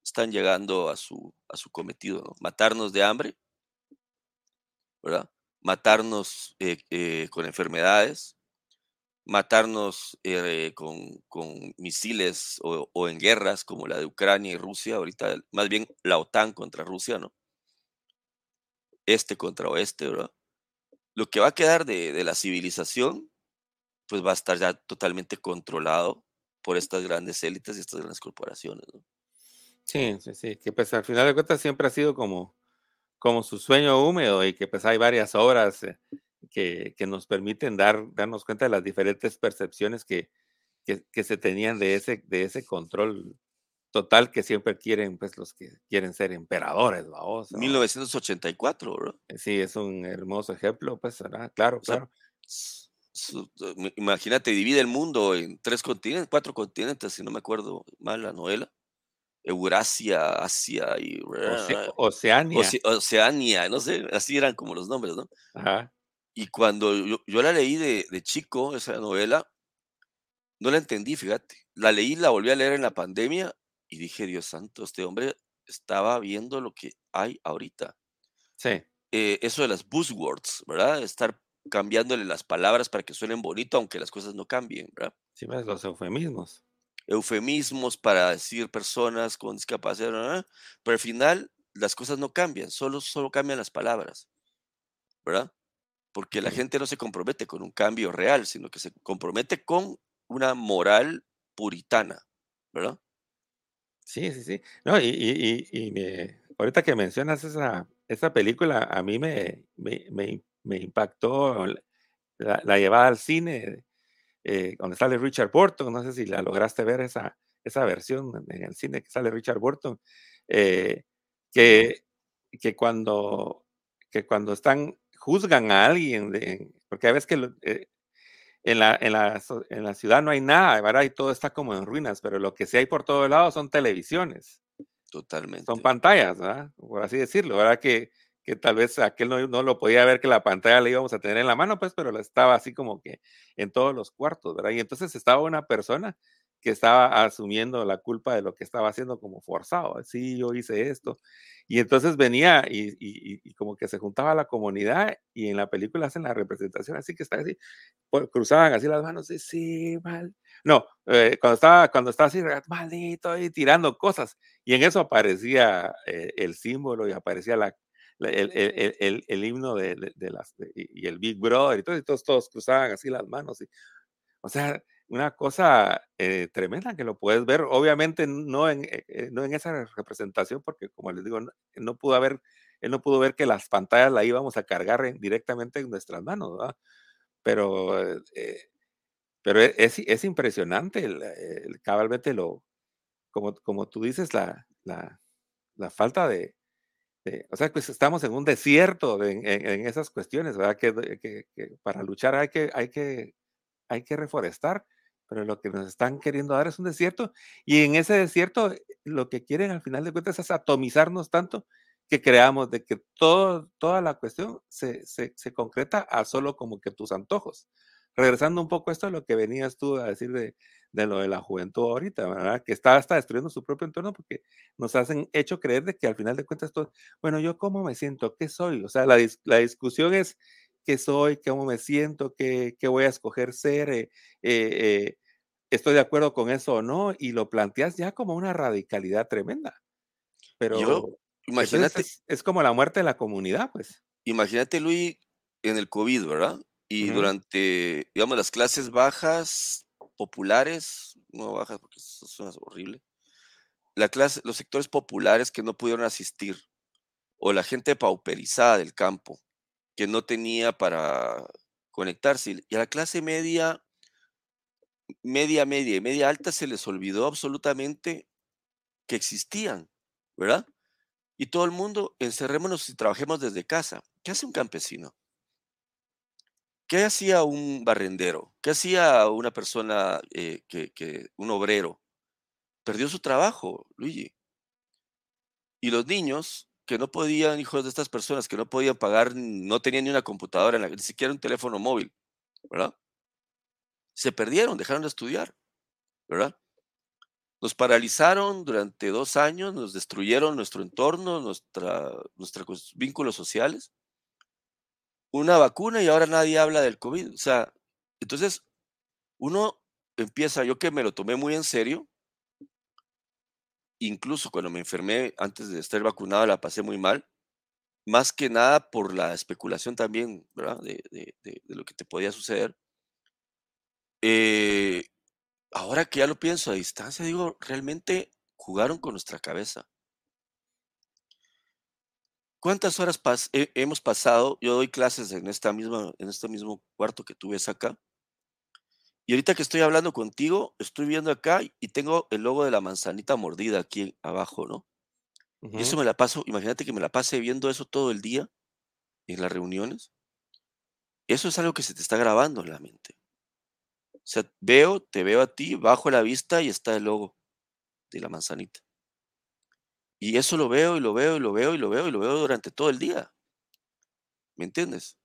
están llegando a su, a su cometido, ¿no? Matarnos de hambre, Matarnos eh, eh, con enfermedades, matarnos eh, con, con misiles o, en guerras como la de Ucrania y Rusia, ahorita más bien la OTAN contra Rusia, ¿no? Este contra oeste, ¿verdad? Lo que va a quedar de, de la civilización, pues va a estar ya totalmente controlado por estas grandes élites y estas grandes corporaciones. Sí, sí, sí, que pues al final de cuentas siempre ha sido como, como su sueño húmedo y que pues hay varias obras eh, que, que nos permiten dar, darnos cuenta de las diferentes percepciones que, que, que se tenían de ese, de ese control total que siempre quieren pues los que quieren ser emperadores, vamos. ¿no? 1984, ¿verdad? Sí, es un hermoso ejemplo, pues, ¿verdad? Claro, O claro. su- eh, imagínate, divide el mundo en tres continentes, cuatro continentes, si no me acuerdo mal la novela. Eurasia, Asia y Oce- Oceania. Oce- Oceania, no sé, así eran como los nombres, ¿no? Ajá. Y cuando yo, yo la leí de, de chico, esa novela, no la entendí, fíjate. La leí, la volví a leer en la pandemia y dije, Dios santo, este hombre estaba viendo lo que hay ahorita. Sí. Eh, eso de las buzzwords, ¿verdad? Estar cambiándole las palabras para que suenen bonito, aunque las cosas no cambien, ¿verdad? Sí, ves los eufemismos. Eufemismos para decir personas con discapacidad, pero al final las cosas no cambian, solo, solo cambian las palabras, ¿verdad? Porque la gente no se compromete con un cambio real, sino que se compromete con una moral puritana, ¿verdad? Sí, sí, sí. No, y, y, y, y me- ahorita que mencionas esa, esa película, a mí me, me, me, me impactó la, la llevada al cine, eh, donde sale Richard Burton. No sé si la lograste ver esa, esa versión en el cine que sale Richard Burton. eh, que, que cuando que cuando están juzgan a alguien, de- porque a veces que lo- eh, en la, en, la, en la ciudad no hay nada, ¿verdad? Y todo está como en ruinas, pero lo que sí hay por todos lados son televisiones, Totalmente. son pantallas, ¿verdad? Por así decirlo, ¿verdad? Que, que tal vez aquel no, no lo podía ver que la pantalla la íbamos a tener en la mano, pues, pero estaba así como que en todos los cuartos, ¿verdad? Y entonces estaba una persona que estaba asumiendo la culpa de lo que estaba haciendo como forzado. Sí, yo hice esto. Y entonces venía y, y- como que se juntaba la comunidad y en la película hacen la representación así que está así, cruzaban así las manos y sí, mal. No, eh, cuando estaba, cuando estaba así, maldito, y tirando cosas. Y en eso aparecía eh, el símbolo y aparecía la- el, el- el- el- himno de, de- de las, de- y el Big Brother y todo, y todos, todos cruzaban así las manos. Y, o sea, una cosa eh, tremenda que lo puedes ver, obviamente no en, eh, eh, no en esa representación, porque como les digo, no, no pudo haber, él no pudo ver que las pantallas la íbamos a cargar en- directamente en nuestras manos, ¿verdad? Pero, eh, eh, pero e- es, es impresionante, el, el- cabalmente lo, como, como tú dices, la, la, la falta de, de- o sea, pues estamos en un desierto de- en, en- en esas cuestiones, ¿verdad? Que, que- que para luchar hay que, hay que hay que reforestar, pero lo que nos están queriendo dar es un desierto y en ese desierto eh, lo que quieren al final de cuentas es atomizarnos tanto que creamos de que todo, toda la cuestión se, se, se concreta a solo como que tus antojos. Regresando un poco a esto, lo que venías tú a decir de, de lo de la juventud ahorita, ¿verdad? Que está hasta destruyendo su propio entorno porque nos hacen hecho creer de que al final de cuentas todo, bueno, yo cómo me siento, qué soy, o sea, la, dis- la discusión es qué soy, cómo me siento, qué, qué voy a escoger ser, eh, eh, eh, estoy de acuerdo con eso o no, y lo planteas ya como una radicalidad tremenda. Pero imagínate, es, es como la muerte de la comunidad, pues. imagínate, Luis, en el COVID, ¿verdad? Y durante, digamos, las clases bajas, populares, no bajas porque eso suena horrible, la clase, los sectores populares que no pudieron asistir, o la gente pauperizada del campo, que no tenía para conectarse, y a la clase media, media, media y media alta se les olvidó absolutamente que existían, ¿verdad? Y todo el mundo, encerrémonos y trabajemos desde casa. ¿Qué hace un campesino? ¿Qué hacía un barrendero? ¿Qué hacía una persona, eh, que, un obrero? Perdió su trabajo, Luigi. Y los niños que no podían, hijos de estas personas, que no podían pagar, no tenían ni una computadora, ni siquiera un teléfono móvil, ¿verdad? Se perdieron, dejaron de estudiar, ¿verdad? Nos paralizaron durante dos años, nos destruyeron nuestro entorno, nuestros vínculos sociales. Una vacuna y ahora nadie habla del COVID. O sea, entonces uno empieza, yo que me lo tomé muy en serio, incluso cuando me enfermé antes de estar vacunado la pasé muy mal, más que nada por la especulación también, ¿verdad? De, de- lo que te podía suceder. Eh, ahora que ya lo pienso a distancia, digo, realmente jugaron con nuestra cabeza. ¿Cuántas horas pas- he- hemos pasado? Yo doy clases en esta misma, en este mismo cuarto que tú ves acá. Y ahorita que estoy hablando contigo, estoy viendo acá y tengo el logo de la manzanita mordida aquí abajo, ¿no? Y eso me la paso, imagínate que me la pase viendo eso todo el día en las reuniones. Eso es algo que se te está grabando en la mente. O sea, veo, te veo a ti, bajo la vista y está el logo de la manzanita. Y eso lo veo y lo veo y lo veo y lo veo y lo veo durante todo el día. ¿Me entiendes?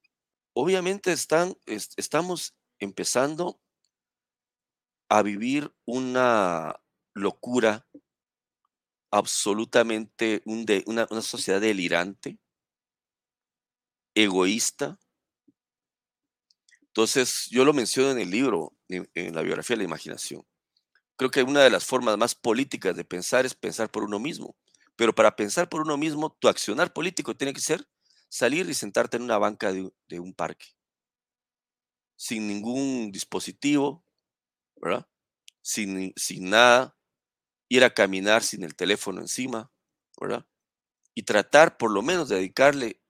Obviamente están, estamos empezando a vivir una locura absolutamente, una, una sociedad delirante, egoísta. Entonces, yo lo menciono en el libro, en, en la biografía de la imaginación. Creo que una de las formas más políticas de pensar es pensar por uno mismo. Pero para pensar por uno mismo, tu accionar político tiene que ser salir y sentarte en una banca de, un parque, sin ningún dispositivo, ¿verdad? Sin, sin nada, ir a caminar sin el teléfono encima, ¿verdad? Y tratar por lo menos de dedicarle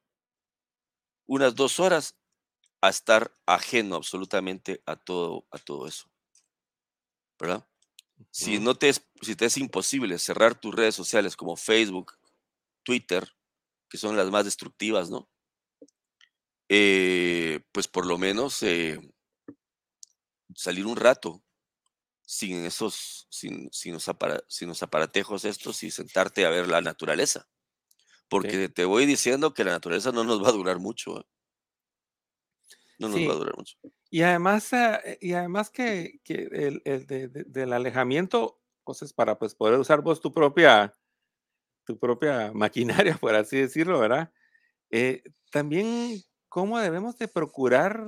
unas dos horas a estar ajeno absolutamente a todo, a todo eso, ¿verdad? Si, no te es, si te es imposible cerrar tus redes sociales como Facebook, Twitter, que son las más destructivas, ¿no? Eh, pues por lo menos eh, salir un rato sin esos, sin, sin, los sin, los aparatejos estos y sentarte a ver la naturaleza. Porque te voy diciendo que la naturaleza no nos va a durar mucho. ¿eh? No nos va a durar mucho. Y además, y además que, que el, el del alejamiento, cosas para pues, poder usar vos tu propia tu propia maquinaria, por así decirlo, ¿verdad? Eh, también cómo debemos de procurar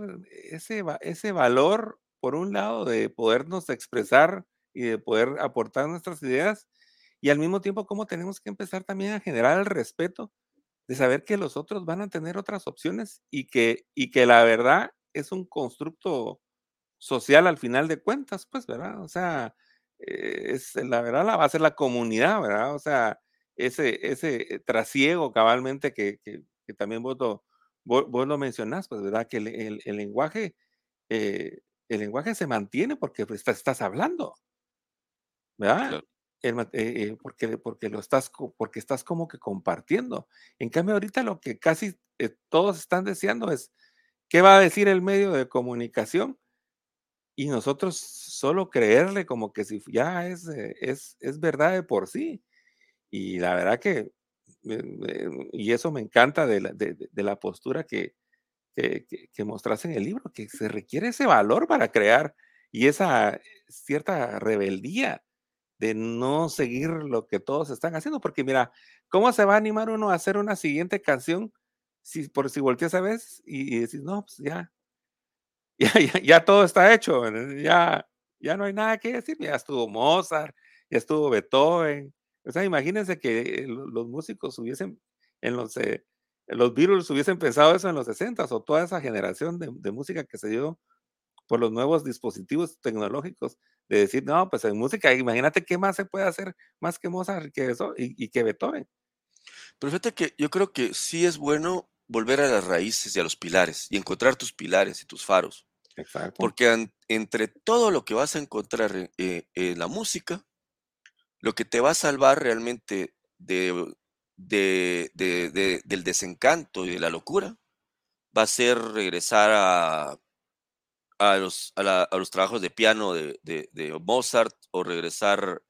ese, ese valor, por un lado, de podernos expresar y de poder aportar nuestras ideas, y al mismo tiempo cómo tenemos que empezar también a generar el respeto de saber que los otros van a tener otras opciones y que, y que la verdad es un constructo social al final de cuentas, pues, ¿verdad? O sea, eh, es, la verdad la va a ser la comunidad, ¿verdad? O sea, ese, ese trasiego cabalmente que, que, también vos lo, vos, lo mencionás, pues, ¿verdad? Que el, el, lenguaje, eh, el lenguaje se mantiene porque pues, estás, estás hablando, ¿verdad? Eh, eh, porque, porque lo estás, porque estás como que compartiendo. En cambio, ahorita lo que casi todos están deseando es, ¿qué va a decir el medio de comunicación? Y nosotros solo creerle como que si ya es, es, es verdad de por sí. Y la verdad que, y eso me encanta de la, de, la postura que, que, que, en el libro, que se requiere ese valor para crear y esa cierta rebeldía de no seguir lo que todos están haciendo, porque mira, ¿cómo se va a animar uno a hacer una siguiente canción si por si volteas a veces y, decís, no, pues ya, ya, ya, ya, todo está hecho, ya, ya no hay nada que decir, ya estuvo Mozart, ya estuvo Beethoven, o sea, imagínense que los músicos hubiesen, en los, eh, los Beatles hubiesen pensado eso en los 60 o toda esa generación de, música que se dio por los nuevos dispositivos tecnológicos, de decir, no, pues en música, imagínate qué más se puede hacer más que Mozart que eso, y, que Beethoven. Pero fíjate que yo creo que sí es bueno volver a las raíces y a los pilares y encontrar tus pilares y tus faros. Exacto. Porque entre todo lo que vas a encontrar eh, en la música, lo que te va a salvar realmente de, del desencanto y de la locura va a ser regresar a, a, los, a, los, trabajos de piano de, Mozart o regresar,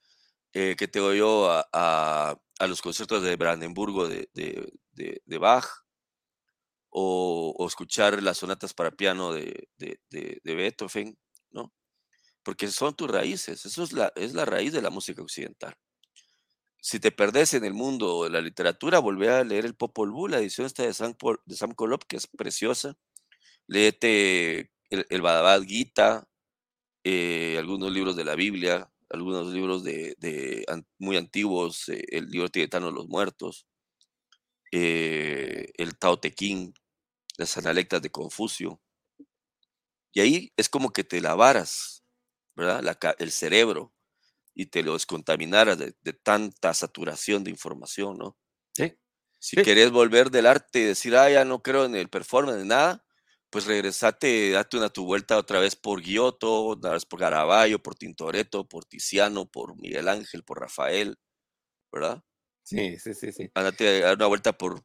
eh, que te yo, a, los conciertos de Brandenburgo de, Bach o, escuchar las sonatas para piano de, Beethoven, ¿no? porque son tus raíces, eso es la, es la raíz de la música occidental. Si te perdés en el mundo de la literatura, volvé a leer el Popol Vuh, la edición esta de Sam, de Sam Kolop, que es preciosa. Léete el, el Bhagavad Gita, eh, algunos libros de la Biblia, algunos libros de, muy antiguos, eh, el libro tibetano de los muertos, eh, el Tao Te Ching, las analectas de Confucio. Y ahí es como que te lavaras ¿verdad? el cerebro y te lo descontaminara de, tanta saturación de información, ¿no? Sí. Si querés volver del arte y decir, ah, ya no creo en el performance, de nada, pues regresate, date una tu vuelta otra vez por Giotto, otra vez por Caravaggio, por Tintoretto, por Tiziano, por Miguel Ángel, por Rafael, ¿verdad? Sí, sí, sí, sí. Andate a dar una vuelta por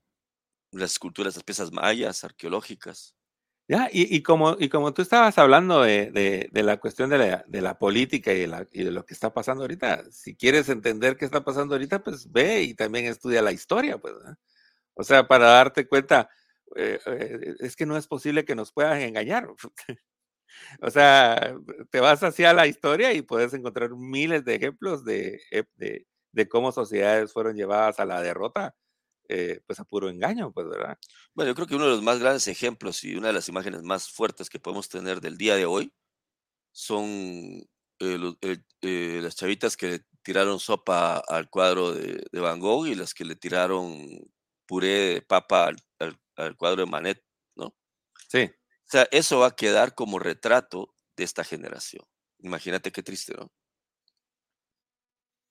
las esculturas, las piezas mayas, arqueológicas. Ya, y, y como, y como tú estabas hablando de, de, de la cuestión de la, de la política y de, la, y de lo que está pasando ahorita, si quieres entender qué está pasando ahorita, pues ve y también estudia la historia, pues. ¿eh? O sea, para darte cuenta, eh, eh, es que no es posible que nos puedan engañar. o sea, te vas hacia la historia y puedes encontrar miles de ejemplos de, de, de cómo sociedades fueron llevadas a la derrota eh, pues a puro engaño, pues, ¿verdad? Bueno, yo creo que uno de los más grandes ejemplos y una de las imágenes más fuertes que podemos tener del día de hoy son eh, eh, las chavitas que le tiraron sopa al cuadro de, de, Van Gogh y las que le tiraron puré de papa al, al, al cuadro de Manet, ¿no? Sí. O sea, eso va a quedar como retrato de esta generación. Imagínate qué triste, ¿no?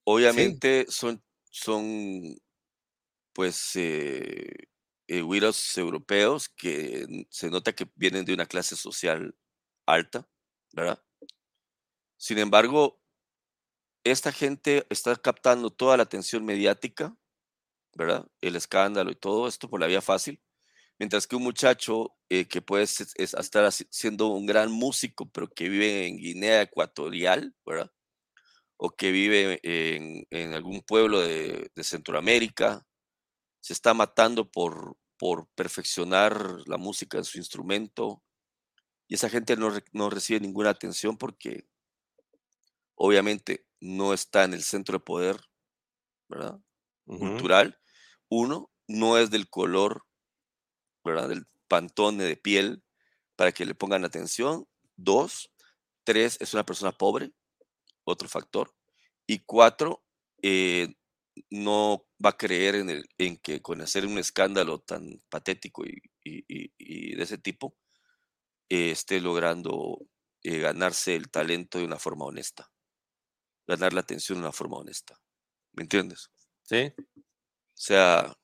Obviamente son, son pues, eh, eh, europeos que se nota que vienen de una clase social alta, ¿verdad? Sin embargo, esta gente está captando toda la atención mediática, ¿verdad? El escándalo y todo esto por la vía fácil, mientras que un muchacho eh, que puede es estar siendo un gran músico, pero que vive en Guinea Ecuatorial, ¿verdad? O que vive en, en algún pueblo de, de Centroamérica, se está matando por, por perfeccionar la música en su instrumento y esa gente no, no recibe ninguna atención porque obviamente no está en el centro de poder, ¿verdad? Uh -huh. Cultural. Uno, no es del color, ¿verdad? Del pantone de piel para que le pongan atención. Dos, tres, es una persona pobre, otro factor. Y cuatro, eh, no va a creer en, el, en que con hacer un escándalo tan patético y, y, y de ese tipo, eh, esté logrando eh, ganarse el talento de una forma honesta, ganar la atención de una forma honesta. ¿Me entiendes? Sí. O sea,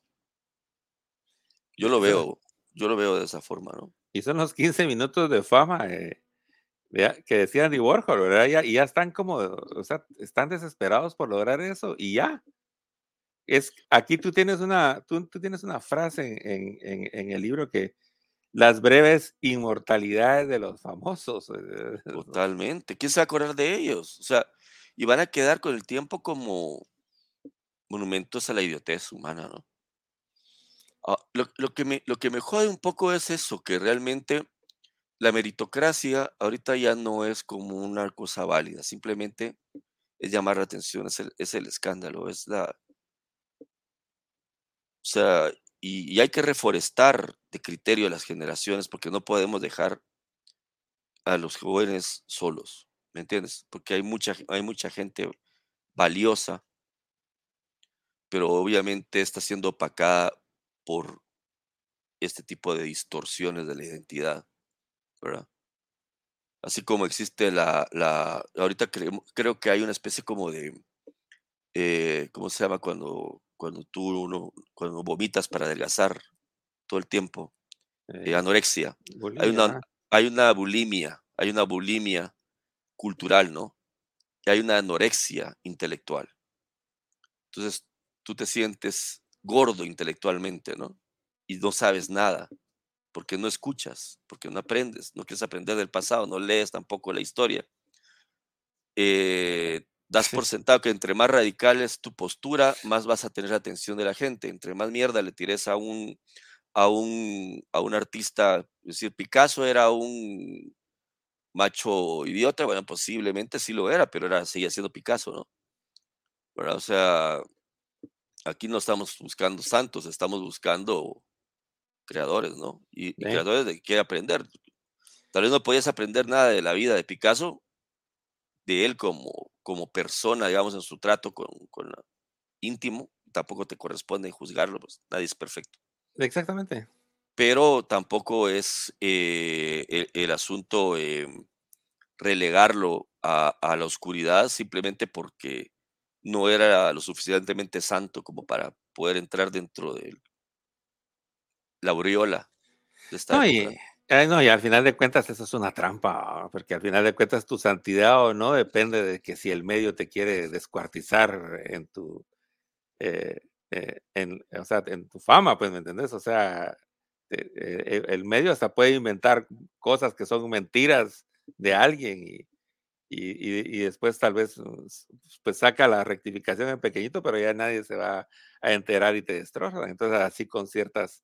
yo lo veo, yo lo veo de esa forma, ¿no? Y son los 15 minutos de fama eh, que decía Andy Warhol, ¿verdad? Ya, y ya están como, o sea, están desesperados por lograr eso y ya es, aquí tú tienes una, tú, tú tienes una frase en, en, en, el libro que las breves inmortalidades de los famosos. Eh, Totalmente. ¿Quién se va a acordar de ellos? O sea, y van a quedar con el tiempo como monumentos a la idiotez humana, ¿no? Ah, lo, lo, que me, lo que me jode un poco es eso, que realmente la meritocracia ahorita ya no es como una cosa válida, simplemente es llamar la atención, es el, es el escándalo, es la, o sea, y, hay que reforestar de criterio las generaciones porque no podemos dejar a los jóvenes solos, ¿me entiendes? Porque hay mucha, hay mucha gente valiosa, pero obviamente está siendo opacada por este tipo de distorsiones de la identidad, ¿verdad? Así como existe la, la ahorita creo, creo que hay una especie como de, eh, ¿cómo se llama? Cuando cuando tú uno, cuando vomitas para adelgazar todo el tiempo, eh, anorexia. Bulimia. Hay una, hay una bulimia, hay una bulimia cultural, ¿no? Y hay una anorexia intelectual. Entonces, tú te sientes gordo intelectualmente, ¿no? Y no sabes nada, porque no escuchas, porque no aprendes, no quieres aprender del pasado, no lees tampoco la historia. Eh, das por sentado que entre más radical es tu postura, más vas a tener la atención de la gente. Entre más mierda le tires a un, a un, a un artista, es decir, Picasso era un macho idiota, bueno, posiblemente sí lo era, pero era, seguía siendo Picasso, ¿no? O sea, aquí no estamos buscando santos, estamos buscando creadores, ¿no? Y, y creadores de que quiere aprender. Tal vez no podías aprender nada de la vida de Picasso, de él como, como persona, digamos, en su trato con, con la, íntimo, tampoco te corresponde juzgarlo, pues nadie es perfecto. Exactamente. Pero tampoco es eh, el, el, asunto eh, relegarlo a, a, la oscuridad simplemente porque no era lo suficientemente santo como para poder entrar dentro de la aureola no, y, eh, no, y al final de cuentas eso es una trampa, porque al final de cuentas tu santidad o no depende de que si el medio te quiere descuartizar en tu, eh, eh, en, o sea, en tu fama, pues, ¿me entendés? O sea, eh, el medio hasta puede inventar cosas que son mentiras de alguien y, y, después tal vez pues saca la rectificación en pequeñito, pero ya nadie se va a enterar y te destroza. Entonces así con ciertas,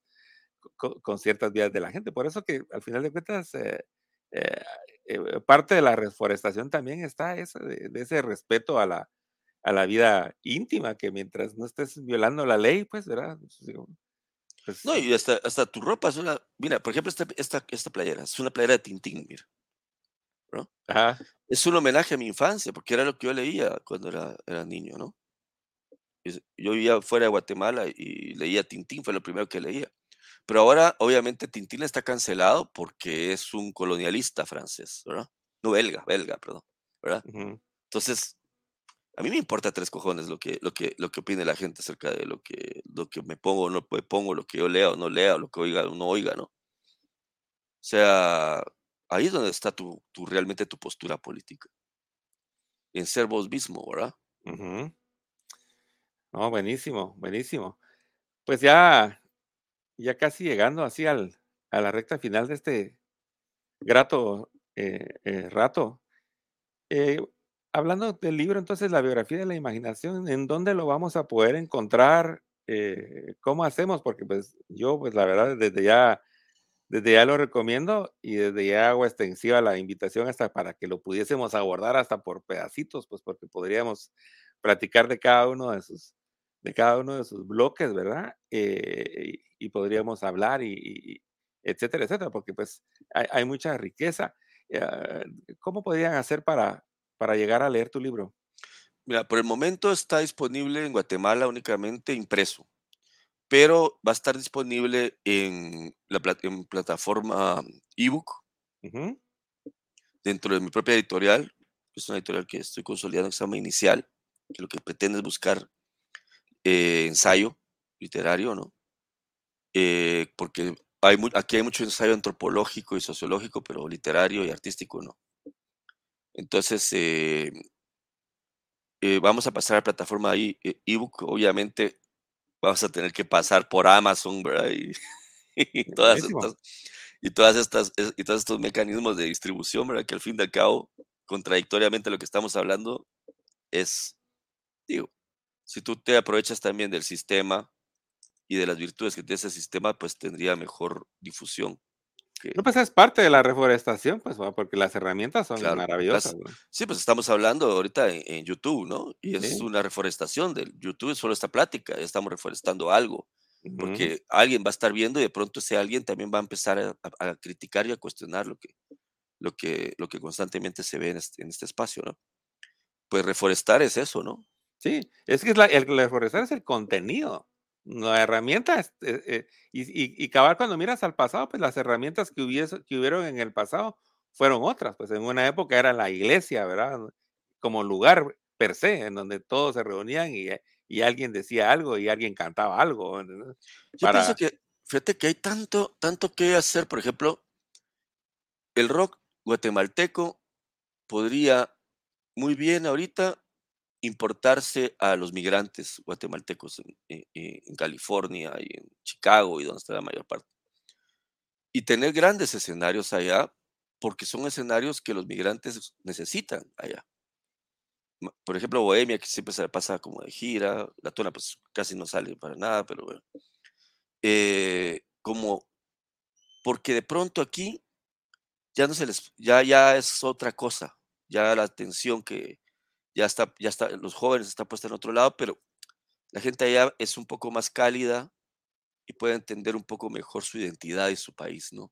con, ciertas vías de la gente. Por eso que al final de cuentas eh, eh, parte de la reforestación también está ese, de, ese respeto a la, a la vida íntima, que mientras no estés violando la ley, pues, ¿verdad? Pues, no, y hasta, hasta tu ropa es una. Mira, por ejemplo, esta, esta, esta playera es una playera de Tintín, mira. ¿no? Es un homenaje a mi infancia, porque era lo que yo leía cuando era, era niño, ¿no? Yo vivía fuera de Guatemala y leía Tintín, fue lo primero que leía. Pero ahora, obviamente, Tintín está cancelado porque es un colonialista francés, ¿verdad? No belga, belga, perdón, ¿verdad? Entonces, a mí me importa tres cojones lo que, lo que, lo que opine la gente acerca de lo que, lo que me pongo o no me pongo, lo que yo lea o no lea, lo que oiga o no oiga, ¿no? O sea, ahí es donde está tu, tu realmente tu postura política. En ser vos mismo, ¿verdad? No, buenísimo, buenísimo. Pues ya ya casi llegando así al, a la recta final de este grato eh, eh, rato. Eh, hablando del libro, entonces, la biografía de la imaginación, ¿en dónde lo vamos a poder encontrar? ¿Cómo hacemos? Porque pues yo, pues la verdad, desde ya, desde ya lo recomiendo y desde ya hago extensiva la invitación hasta para que lo pudiésemos abordar hasta por pedacitos, pues porque podríamos platicar de cada uno de sus, de cada uno de sus bloques, ¿verdad? Y podríamos hablar y, etcétera, etcétera, porque pues hay, mucha riqueza. Ah, ¿Cómo podrían hacer para, para llegar a leer tu libro? Mira, por el momento está disponible en Guatemala únicamente impreso, pero va a estar disponible en la plataforma ebook dentro de mi propia editorial, que es una editorial que estoy consolidando en examen inicial, que lo que pretende es buscar eh, ensayo literario, ¿no? Eh, porque hay, aquí hay mucho ensayo antropológico y sociológico, pero literario y artístico no. Entonces, eh, eh, vamos a pasar a la plataforma ebook. Obviamente, vamos a tener que pasar por Amazon, ¿verdad? Y, todas estas, y, todas estas, y todos estos mecanismos de distribución, ¿verdad? Que al fin y al cabo, contradictoriamente lo que estamos hablando es, digo, si tú te aprovechas también del sistema y de las virtudes que tiene ese sistema, pues tendría mejor difusión. No, pues es parte de la reforestación, pues, porque las herramientas son maravillosas. sí, pues estamos hablando ahorita en, YouTube, ¿no? Y es una reforestación del YouTube, es solo esta plática, ya estamos reforestando algo, porque alguien va a estar viendo y de pronto ese alguien también va a empezar a, criticar y a cuestionar lo que, lo que, lo que constantemente se ve en este, en este espacio, ¿no? Pues reforestar es eso, ¿no? Sí, es que es la, el reforestar es el contenido no herramientas. Eh, eh, y, y, cabal, cuando miras al pasado, pues las herramientas que, hubiese, que hubieron en el pasado fueron otras. Pues en una época era la iglesia, ¿verdad? Como lugar per se, en donde todos se reunían y, y alguien decía algo y alguien cantaba algo. Yo pienso que, fíjate que hay tanto, tanto que hacer. Por ejemplo, el rock guatemalteco podría muy bien ahorita importarse a los migrantes guatemaltecos en, California y en Chicago y donde está la mayor parte. Y tener grandes escenarios allá, porque son escenarios que los migrantes necesitan allá. Por ejemplo, Bohemia, que siempre se pasa como de gira, la tona pues casi no sale para nada, pero bueno. Eh, como, porque de pronto aquí ya no se les, ya, ya es otra cosa, ya la atención que, ya está, ya está, los jóvenes están puestos en otro lado, pero la gente allá es un poco más cálida y puede entender un poco mejor su identidad y su país, ¿no?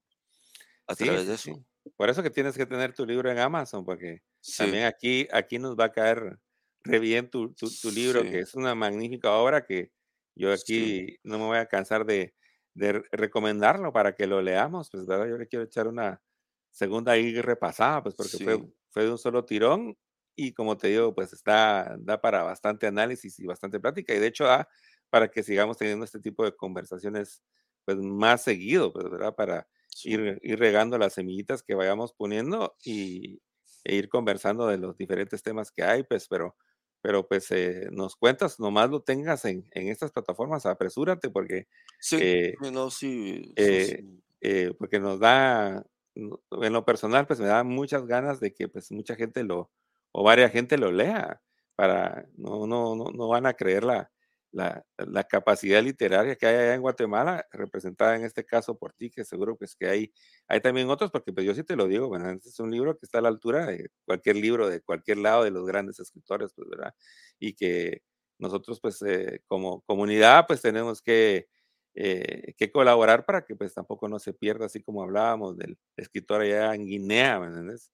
A través de eso. Por eso que tienes que tener tu libro en Amazon, porque también aquí, aquí nos va a caer re bien tu, tu, libro, que es una magnífica obra que yo aquí no me voy a cansar de, de, recomendarlo para que lo leamos, pues verdad, yo le quiero echar una segunda ahí repasada, pues porque fue, fue de un solo tirón y como te digo, pues está, da para bastante análisis y bastante plática y de hecho da para que sigamos teniendo este tipo de conversaciones pues más seguido, pues, ¿verdad? Para ir, ir, regando las semillitas que vayamos poniendo y, e ir conversando de los diferentes temas que hay, pues, pero, pero pues eh, nos cuentas, nomás lo tengas en, en estas plataformas, apresúrate porque, Sí, eh, no, sí, eh, sí. porque nos da, en lo personal, pues me da muchas ganas de que pues mucha gente lo, o varias gente lo lea, para, no, no, no, no van a creer la, la, la capacidad literaria que hay allá en Guatemala, representada en este caso por ti, que seguro pues que hay, hay también otros, porque pues yo sí te lo digo, bueno, este es un libro que está a la altura de cualquier libro de cualquier lado de los grandes escritores, pues, ¿verdad? Y que nosotros pues eh, como comunidad pues tenemos que eh, que colaborar para que pues tampoco no se pierda, así como hablábamos del escritor allá en Guinea, ¿me?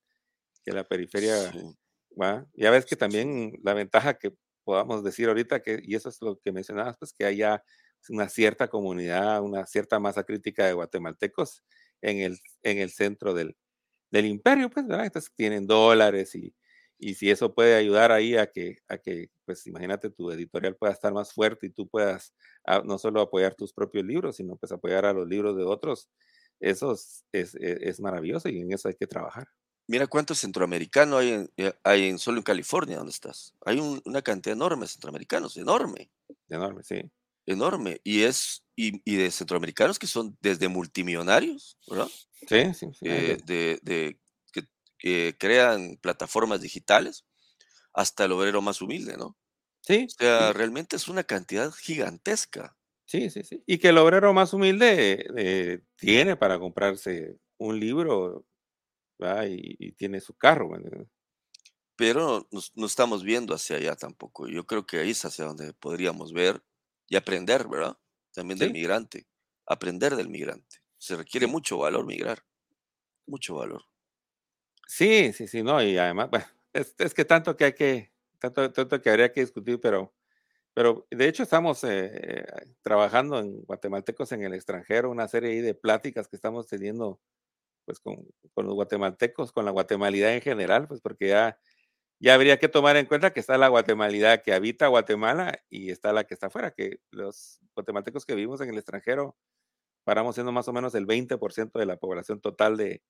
Que la periferia, ¿va? Ya ves que también la ventaja que podamos decir ahorita, que, y eso es lo que mencionabas, pues que haya una cierta comunidad, una cierta masa crítica de guatemaltecos en el, en el centro del, del imperio, pues, ¿verdad? Entonces tienen dólares y, y si eso puede ayudar ahí a que, a que, pues imagínate, tu editorial pueda estar más fuerte y tú puedas a- no solo apoyar tus propios libros, sino pues apoyar a los libros de otros, eso es, es, es- es maravilloso y en eso hay que trabajar. Mira cuántos centroamericanos hay en, eh, hay en solo en California, donde estás. Hay un- una cantidad enorme de centroamericanos, enorme, Enorme, sí. enorme. Y es, y, y de centroamericanos que son desde multimillonarios, ¿verdad? Sí, sí, sí. Eh, de- que, que crean plataformas digitales hasta el obrero más humilde, ¿no? O sí, sea, y- realmente es una cantidad gigantesca. sí, sí, sí. Y que el obrero más humilde eh, tiene para comprarse un libro. Y, y tiene su carro. Pero no estamos viendo hacia allá tampoco. Yo creo que ahí es hacia donde podríamos ver y aprender, ¿verdad? También del Sí, migrante. Aprender del migrante. Se requiere sí. mucho valor migrar, mucho valor. Sí, sí, sí, no, y además, bueno, es, es que tanto que hay que, tanto, tanto que habría que discutir, pero, pero de hecho estamos eh, trabajando en guatemaltecos en el extranjero, una serie ahí de pláticas que estamos teniendo, pues, con, con los guatemaltecos, con la guatemalidad en general, pues, porque ya, ya habría que tomar en cuenta que está la guatemalidad que habita Guatemala y está la que está afuera, que los guatemaltecos que vivimos en el extranjero paramos siendo más o menos el 20% de la población total de,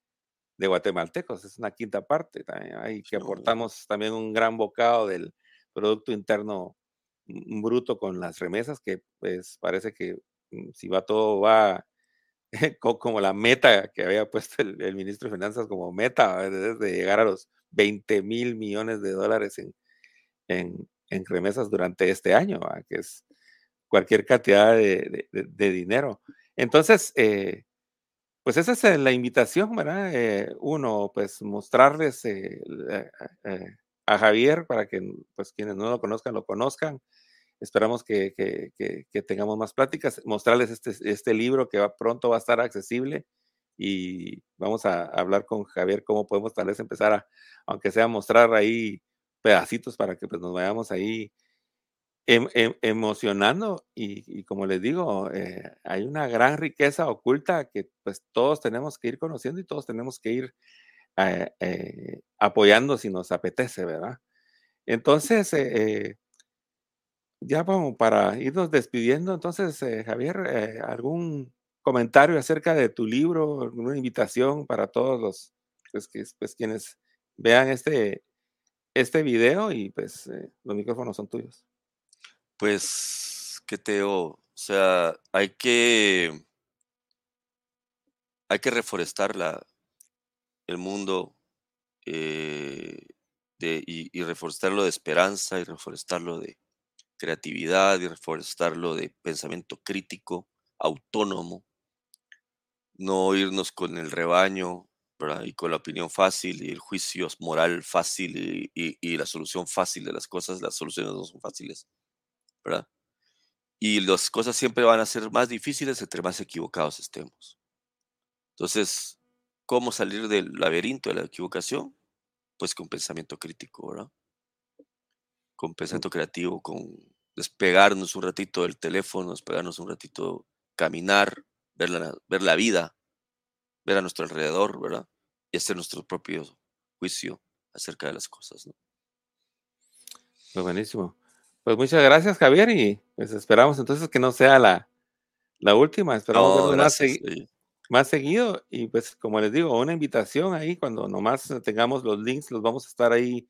de guatemaltecos, es una quinta parte, también hay que aportamos también un gran bocado del Producto Interno Bruto con las remesas, que pues parece que mm, si va todo va como la meta que había puesto el, ministro de Finanzas como meta, de, llegar a los 20 mil millones de dólares en, en, en remesas durante este año, que es cualquier cantidad de, de- dinero. Entonces, eh, pues esa es eh, la invitación, ¿verdad? Eh, uno, pues mostrarles a Javier para que pues quienes no lo conozcan lo conozcan. Esperamos que, que- tengamos más pláticas, mostrarles este, este libro que pronto va a estar accesible y vamos a hablar con Javier cómo podemos tal vez empezar a, aunque sea mostrar ahí pedacitos para que pues nos vayamos ahí em- em- emocionando y, como les digo, eh, hay una gran riqueza oculta que pues todos tenemos que ir conociendo y todos tenemos que ir eh, eh, apoyando si nos apetece, ¿verdad? Entonces, ya como para irnos despidiendo, entonces, eh, Javier, eh, ¿algún comentario acerca de tu libro, alguna invitación para todos los, pues, que, pues, quienes vean este, este video y pues eh, los micrófonos son tuyos? Pues, ¿qué te? O sea, hay que, hay que reforestar la, el mundo y, y reforestarlo de esperanza y reforestarlo de creatividad y reforestarlo de pensamiento crítico, autónomo, no irnos con el rebaño ¿verdad? y con la opinión fácil y el juicio moral fácil y, y- y la solución fácil de las cosas, las soluciones no son fáciles, ¿verdad? Y las cosas siempre van a ser más difíciles entre más equivocados estemos. Entonces, ¿cómo salir del laberinto de la equivocación? Pues con pensamiento crítico, ¿verdad? Con pensamiento creativo, con despegarnos un ratito del teléfono, despegarnos un ratito, caminar, ver la, ver la vida, ver a nuestro alrededor, ¿verdad? Y hacer nuestro propio juicio acerca de las cosas, ¿no? Pues buenísimo. Pues muchas gracias, Javier, y pues esperamos entonces que no sea la, la última. Esperamos No, vernos más, gracias. segui- eh, más seguido. Y pues, como les digo, una invitación ahí, cuando nomás tengamos los links, los vamos a estar ahí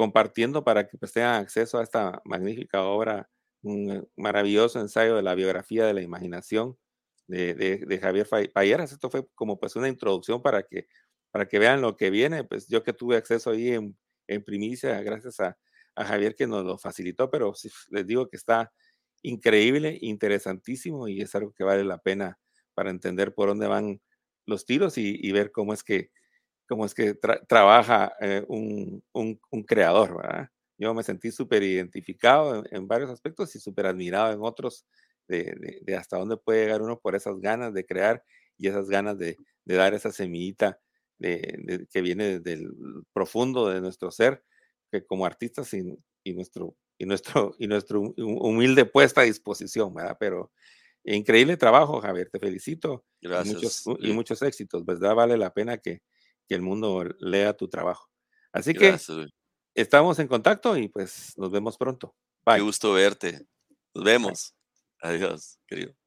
compartiendo para que pues, tengan acceso a esta magnífica obra, un maravilloso ensayo de la biografía de la imaginación de, Javier Payeras. Esto fue como pues una introducción para que, para que vean lo que viene. Pues yo que tuve acceso ahí en, en primicia, gracias a, a, Javier que nos lo facilitó, pero les digo que está increíble, interesantísimo y es algo que vale la pena para entender por dónde van los tiros y, ver cómo es que, cómo es que trabaja eh, un, un, un, creador. ¿verdad? Yo me sentí súper identificado en, varios aspectos y súper admirado en otros de, de, hasta dónde puede llegar uno por esas ganas de crear y esas ganas de, de dar esa semillita de, que viene desde el profundo de nuestro ser, que como artistas y, y nuestro, y, nuestro, y nuestro humilde puesta a disposición, ¿verdad? Pero increíble trabajo, Javier, te felicito. Gracias. Y muchos, y muchos éxitos, ¿verdad? Vale la pena que, que el mundo lea tu trabajo. Así que estamos en contacto y pues nos vemos pronto. Bye. Qué gusto verte. Nos vemos. Adiós, querido.